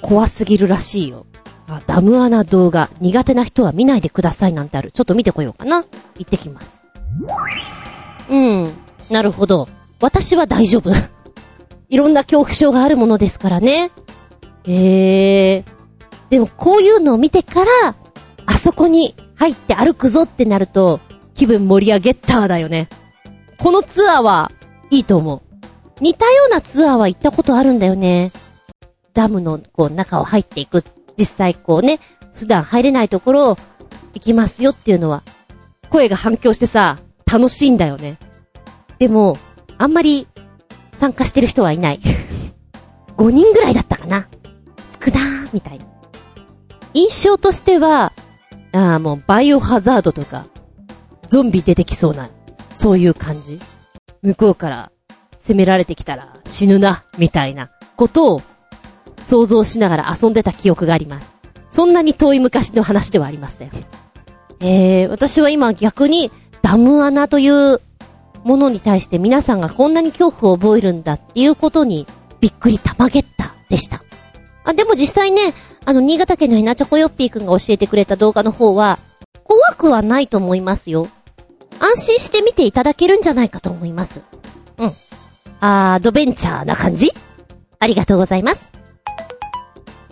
怖すぎるらしいよ。あ、ダム穴動画、苦手な人は見ないでくださいなんてある。ちょっと見てこようかな。行ってきます。うん。なるほど。私は大丈夫。いろんな恐怖症があるものですからね。へえ。でもこういうのを見てから、あそこに入って歩くぞってなると、気分盛り上げたーだよね。このツアーはいいと思う。似たようなツアーは行ったことあるんだよね。ダムのこう中を入っていく。実際こうね、普段入れないところを行きますよっていうのは、声が反響してさ、楽しいんだよね。でも、あんまり参加してる人はいない。5人ぐらいだったかな。少なー、みたいな。印象としては、ああ、もうバイオハザードとか、ゾンビ出てきそうな、そういう感じ。向こうから攻められてきたら死ぬな、みたいなことを想像しながら遊んでた記憶があります。そんなに遠い昔の話ではありません。えー、私は今逆にダム穴というものに対して皆さんがこんなに恐怖を覚えるんだっていうことにびっくりたまげったでした。あ、でも実際ね、あの、新潟県のひなちょこよっぴーくんが教えてくれた動画の方は、怖くはないと思いますよ。安心して見ていただけるんじゃないかと思います。うん。アドベンチャーな感じ？ありがとうございます。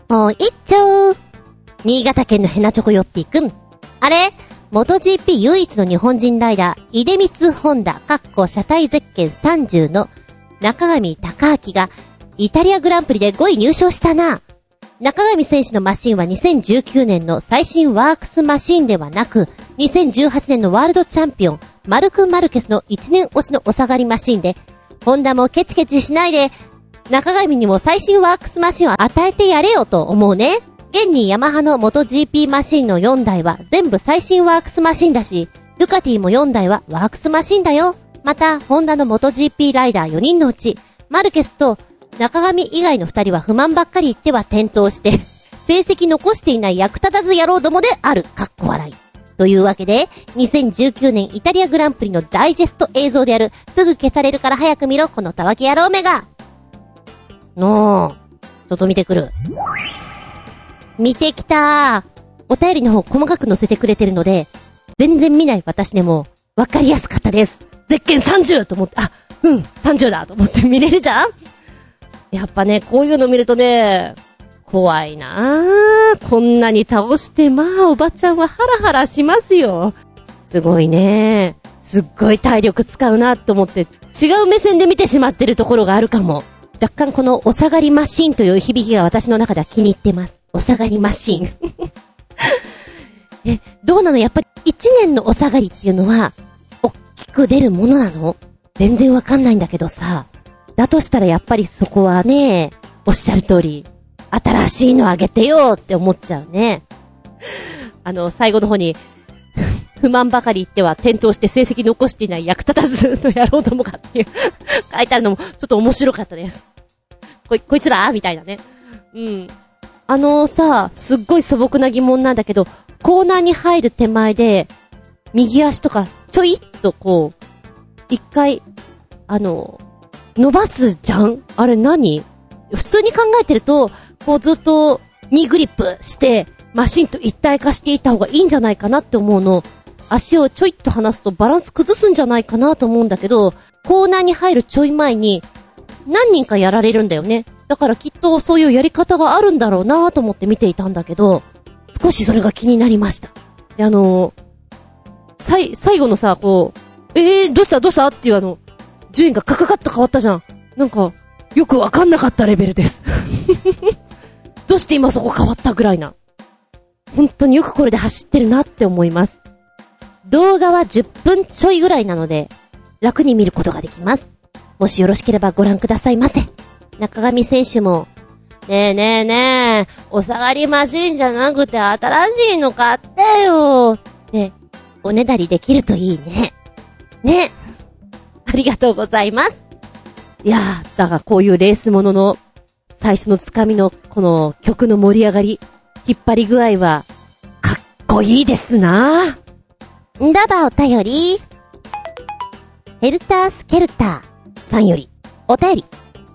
もう一丁新潟県のヘナチョコヨッピーくん。あれ？元 GP 唯一の日本人ライダー、出光ホンダ、かっこ車体ゼッケン30の中上隆明が、イタリアグランプリで5位入賞したな。中上選手のマシンは2019年の最新ワークスマシンではなく、2018年のワールドチャンピオン、マルク・マルケスの1年落ちのお下がりマシンで、ホンダもケチケチしないで、中上にも最新ワークスマシンを与えてやれよと思うね。現にヤマハの元 GP マシンの4台は全部最新ワークスマシンだし、ドゥカティも4台はワークスマシンだよ。また、ホンダの元 GP ライダー4人のうち、マルケスと中上以外の2人は不満ばっかり言っては転倒して、成績残していない役立たず野郎どもである。かっこ笑い。というわけで、2019年イタリアグランプリのダイジェスト映像である、すぐ消されるから早く見ろ、このたわけ野郎めが。のー、ちょっと見てくる。見てきた。お便りの方細かく載せてくれてるので、全然見ない私でも、わかりやすかったです。ゼッケン30と思って、あ、うん、30だと思って 見れるじゃん？やっぱね、こういうの見るとね、怖いなぁ。こんなに倒して、まあ、おばちゃんはハラハラしますよ。すごいね。すっごい体力使うなと思って、違う目線で見てしまってるところがあるかも。若干このお下がりマシンという響きが私の中では気に入ってます。お下がりマシン。え、どうなの？やっぱり一年のお下がりっていうのは、おっきく出るものなの？全然わかんないんだけどさ。だとしたらやっぱりそこはね、おっしゃる通り、新しいのあげてよって思っちゃうね。あの、最後の方に、不満ばかり言っては転倒して成績残していない役立たずの野郎どもかっていう書いてあるのもちょっと面白かったです。こい、こいつら？みたいなね。うん。あのさ、すっごい素朴な疑問なんだけど、コーナーに入る手前で、右足とか、ちょいっとこう、一回、あの、伸ばすじゃん？あれ何？普通に考えてると、こうずっと、ニグリップして、マシンと一体化していた方がいいんじゃないかなって思うの。足をちょいっと離すとバランス崩すんじゃないかなと思うんだけど、コーナーに入るちょい前に、何人かやられるんだよね。だからきっとそういうやり方があるんだろうなぁと思って見ていたんだけど、少しそれが気になりました。で、あのー、さい、最後のさ、こう、えー、どうした？どうした？っていうあの、順位がカカカッと変わったじゃん。なんか、よくわかんなかったレベルです。どうして今そこ変わったぐらいな。本当によくこれで走ってるなって思います。動画は10分ちょいぐらいなので、楽に見ることができます。もしよろしければご覧くださいませ。中上選手も、ねえねえねえ、お下がりマシンじゃなくて新しいの買ってよっておねだりできるといいね。ね。ありがとうございます。いやー、だがこういうレースものの最初のつかみのこの曲の盛り上がり、引っ張り具合は、かっこいいですなぁ。だばお便り。ヘルタースケルターさんより、お便り。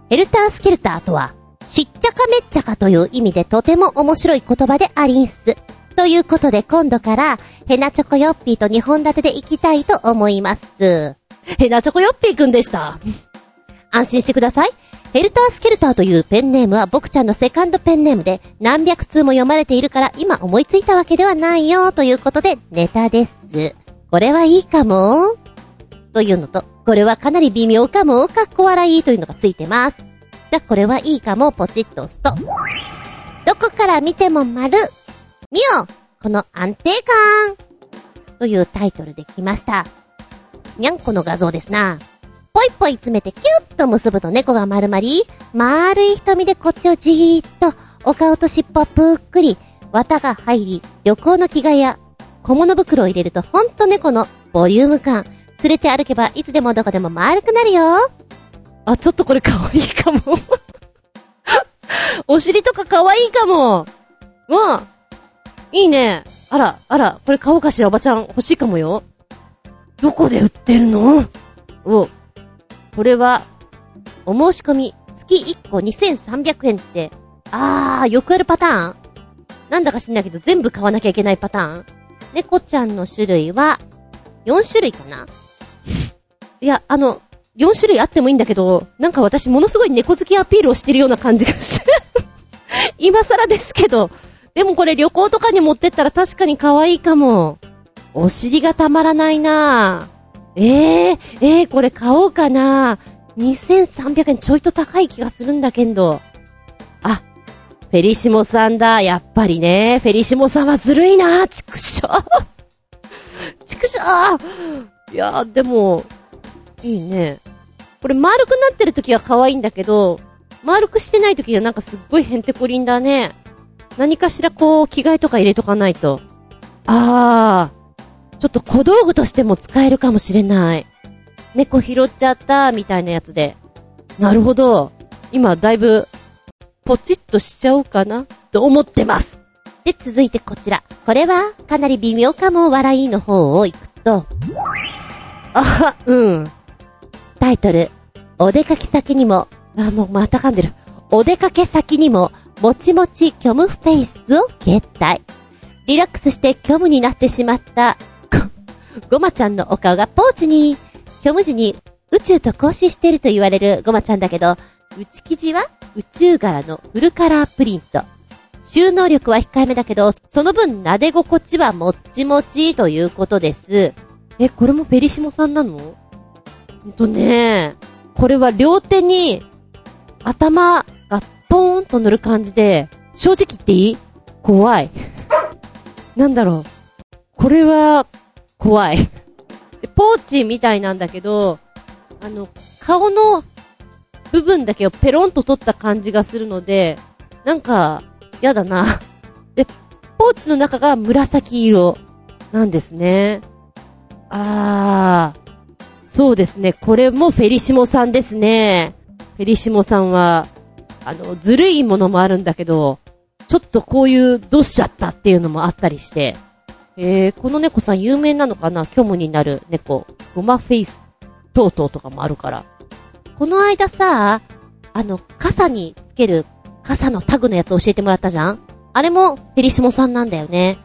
ヘルタースケルターとは、しっちゃかめっちゃかという意味でとても面白い言葉でありんす。ということで今度から、ヘナチョコヨッピーと2本立てで行きたいと思います。ヘナチョコヨッピーくんでした。安心してください。ヘルタースケルターというペンネームは僕ちゃんのセカンドペンネームで何百通も読まれているから今思いついたわけではないよということでネタです。これはいいかもというのと、これはかなり微妙かもかっこ笑いというのがついてます。じゃこれはいいかもポチッと押すと、どこから見ても丸見よこの安定感というタイトルで来ました。にゃんこの画像ですな。ぽいぽい詰めてキュッと結ぶと猫が丸まり、丸い瞳でこっちをじーっと、お顔と尻尾をぷっくり、綿が入り、旅行の着替えや小物袋を入れるとほんと猫のボリューム感。連れて歩けばいつでもどこでも丸くなるよ。あ、ちょっとこれ可愛いかも。お尻とか可愛いかも。わあ、いいね。あら、あら、これ買おうかしら、おばちゃん欲しいかもよ。どこで売ってるの？お、これは、お申し込み、月1個2300円って、あー、よくあるパターン。なんだか知んないけど全部買わなきゃいけないパターン。猫ちゃんの種類は、4種類かな。いや、あの、4種類あってもいいんだけど、なんか私ものすごい猫好きアピールをしてるような感じがして 今更ですけど、でもこれ旅行とかに持ってったら確かに可愛いかも。お尻がたまらないなええー、えー、これ買おうかな2300円ちょいと高い気がするんだけど。あ、フェリシモさんだ。やっぱりね。フェリシモさんはずるいなちくしょう。ちくしょう。いや、でも、いいね。これ丸くなってる時は可愛いんだけど、丸くしてない時はなんかすっごいヘンテコリンだね。何かしらこう、着替えとか入れとかないと。あー、ちょっと小道具としても使えるかもしれない。猫拾っちゃった、みたいなやつで。なるほど。今、だいぶ、ポチッとしちゃおうかな、と思ってます。で、続いてこちら。これは、かなり微妙かも笑いの方を行くと。あ、うん。タイトル。お出かけ先にも、あ、もうまた噛んでる。お出かけ先にも、もちもち虚無フェイスを決体。リラックスして虚無になってしまった、ご、ごまちゃんのお顔がポーチに、虚無時に宇宙と交信していると言われるごまちゃんだけど、内生地は宇宙柄のフルカラープリント。収納力は控えめだけど、その分撫で心地はもっちもちということです。え、これもフェリシモさんなの？んとねこれは両手に頭がトーンと塗る感じで、正直言っていい？怖い。なんだろうこれは、怖い。ポーチみたいなんだけど、あの、顔の部分だけをペロンと取った感じがするので、なんか、やだな。で、ポーチの中が紫色なんですね。あー、そうですね。これもフェリシモさんですね。フェリシモさんは、あの、ずるいものもあるんだけど、ちょっとこういうどうしちゃったっていうのもあったりして、えー、この猫さん有名なのかな？虚無になる猫。ゴマフェイス、トートーとかもあるから。この間さ、あの、傘につける傘のタグのやつ教えてもらったじゃん？あれもフェリシモさんなんだよね。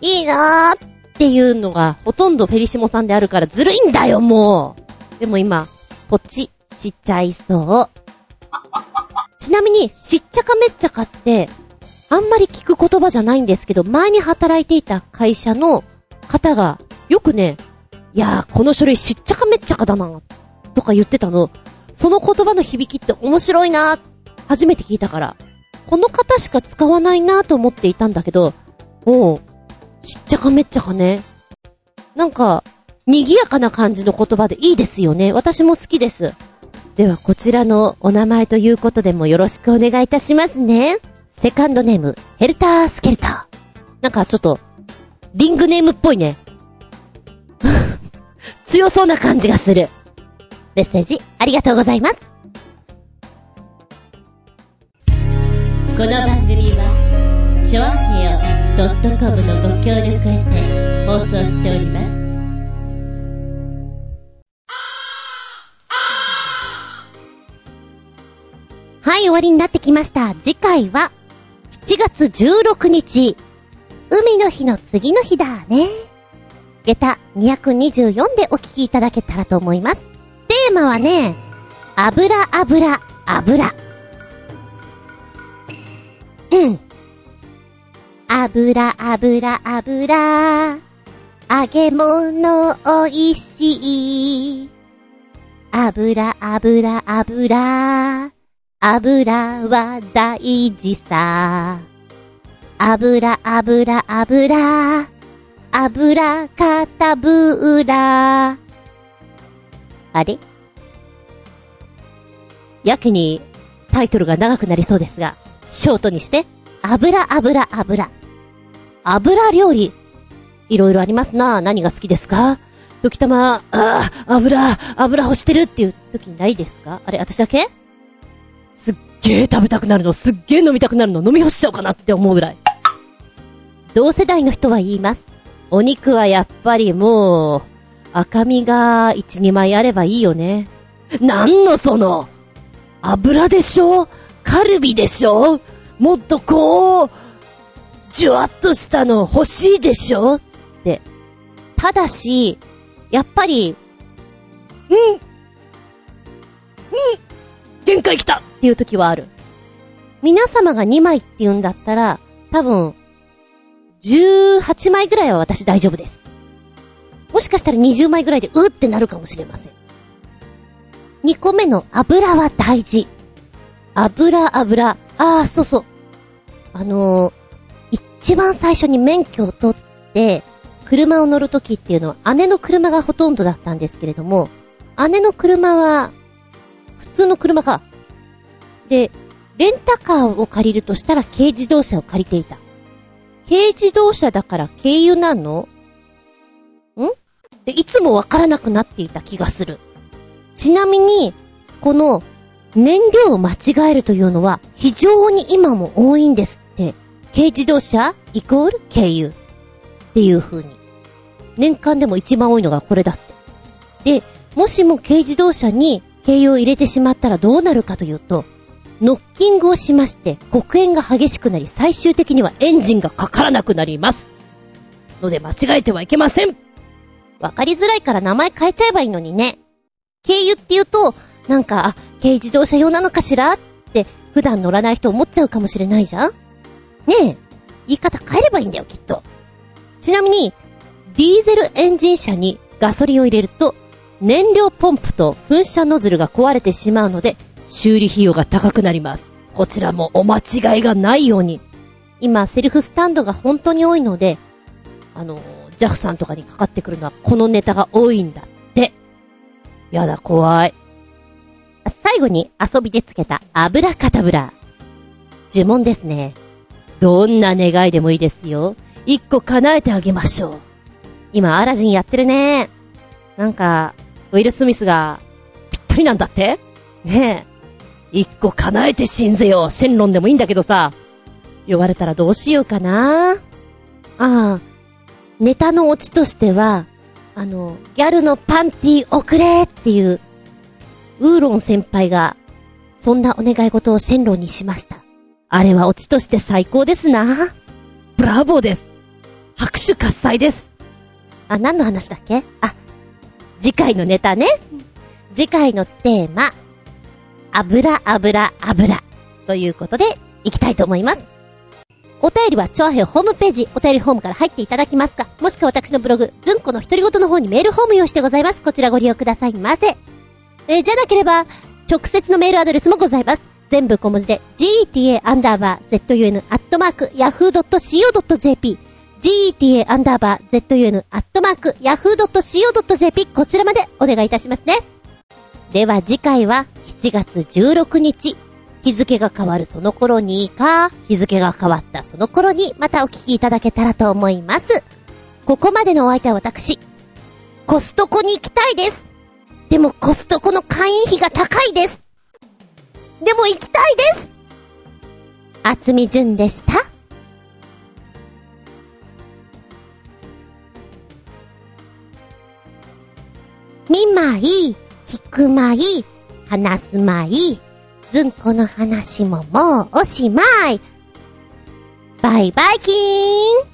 いいなーっっていうのがほとんどフェリシモさんであるからずるいんだよ、もうでも今、ポチしちゃいそう。ちなみに、しっちゃかめっちゃかって、あんまり聞く言葉じゃないんですけど、前に働いていた会社の方が、よくね、いやー、この書類しっちゃかめっちゃかだな、とか言ってたの。その言葉の響きって面白いな初めて聞いたから。この方しか使わないなと思っていたんだけど、もう、しっちゃかめっちゃかね。なんか、賑やかな感じの言葉でいいですよね。私も好きです。では、こちらのお名前ということでもよろしくお願いいたしますね。セカンドネーム、ヘルタースケルター。なんかちょっと、リングネームっぽいね。強そうな感じがする。メッセージ、ありがとうございます。この番組は、ちょあへよ .com のご協力へて放送しております。はい、終わりになってきました。次回は、7月16日、海の日の次の日だね。下駄224でお聞きいただけたらと思います。テーマはね、油油油。うん。油油油。揚げ物おいしい。油油油。油は大事さ。油油油。油かたぶら。あれ？やけにタイトルが長くなりそうですが、ショートにして、油油油。油料理。いろいろありますな。何が好きですか？時たま、ああ、油、油欲してるっていう時ないですか？あれ、私だけ？すっげー食べたくなるの、すっげー飲みたくなるの、飲み干しちゃおうかなって思うぐらい。同世代の人は言います。お肉はやっぱりもう、赤身が1、2枚あればいいよね。なんのその、油でしょ？カルビでしょ？もっとこう、じゅわっとしたの欲しいでしょ？って。ただし、やっぱり、うん、うん、限界来たっていう時はある。皆様が2枚って言うんだったら、多分、18枚ぐらいは私大丈夫です。もしかしたら20枚ぐらいでうってなるかもしれません。2個目の油は大事。油、油。ああ、そうそう。あのー、一番最初に免許を取って、車を乗るときっていうのは姉の車がほとんどだったんですけれども、姉の車は、普通の車か。で、レンタカーを借りるとしたら軽自動車を借りていた。軽自動車だから軽油なの？ん？で、いつもわからなくなっていた気がする。ちなみに、この、燃料を間違えるというのは、非常に今も多いんです。軽自動車イコール軽油。っていう風に。年間でも一番多いのがこれだって。で、もしも軽自動車に軽油を入れてしまったらどうなるかというと、ノッキングをしまして、黒煙が激しくなり、最終的にはエンジンがかからなくなります。ので間違えてはいけませんわかりづらいから名前変えちゃえばいいのにね。軽油って言うと、なんか、あ、軽自動車用なのかしらって普段乗らない人思っちゃうかもしれないじゃんねえ、言い方変えればいいんだよ、きっと。ちなみに、ディーゼルエンジン車にガソリンを入れると、燃料ポンプと噴射ノズルが壊れてしまうので、修理費用が高くなります。こちらもお間違いがないように。今、セルフスタンドが本当に多いので、あの、ジャフさんとかにかかってくるのはこのネタが多いんだって。やだ、怖い。最後に遊びでつけた油カタブラ。呪文ですね。どんな願いでもいいですよ。一個叶えてあげましょう。今、アラジンやってるね。なんか、ウィル・スミスが、ぴったりなんだってねえ。一個叶えて死んぜよ。シェンロンでもいいんだけどさ。言われたらどうしようかな。ああ、ネタのオチとしては、あの、ギャルのパンティー遅れっていう、ウーロン先輩が、そんなお願い事をシェンロンにしました。あれはオチとして最高ですな。ブラボーです。拍手喝采です。あ、何の話だっけ？あ、次回のネタね。次回のテーマ、油油油ということで、いきたいと思います。お便りは、チョアヘホームページ、お便りフォームから入っていただきますか、もしくは私のブログ、ズンコの独り言の方にメールフォーム用意してございます。こちらご利用くださいませ。えーじゃなければ、直接のメールアドレスもございます。全部小文字で、geta アンダーバー zun アットマーク yahoo.co.jp geta アンダーバー zun アットマーク yahoo.co.jp こちらまでお願いいたしますね。では次回は7月16日、日付が変わるその頃にか、日付が変わったその頃にまたお聞きいただけたらと思います。ここまでのお相手は私、コストコに行きたいです。でもコストコの会員費が高いです。でも行きたいです。あつみじゅんでした。見まい、聞くまい、話すまい、ずんこの話ももうおしまい。バイバイキーン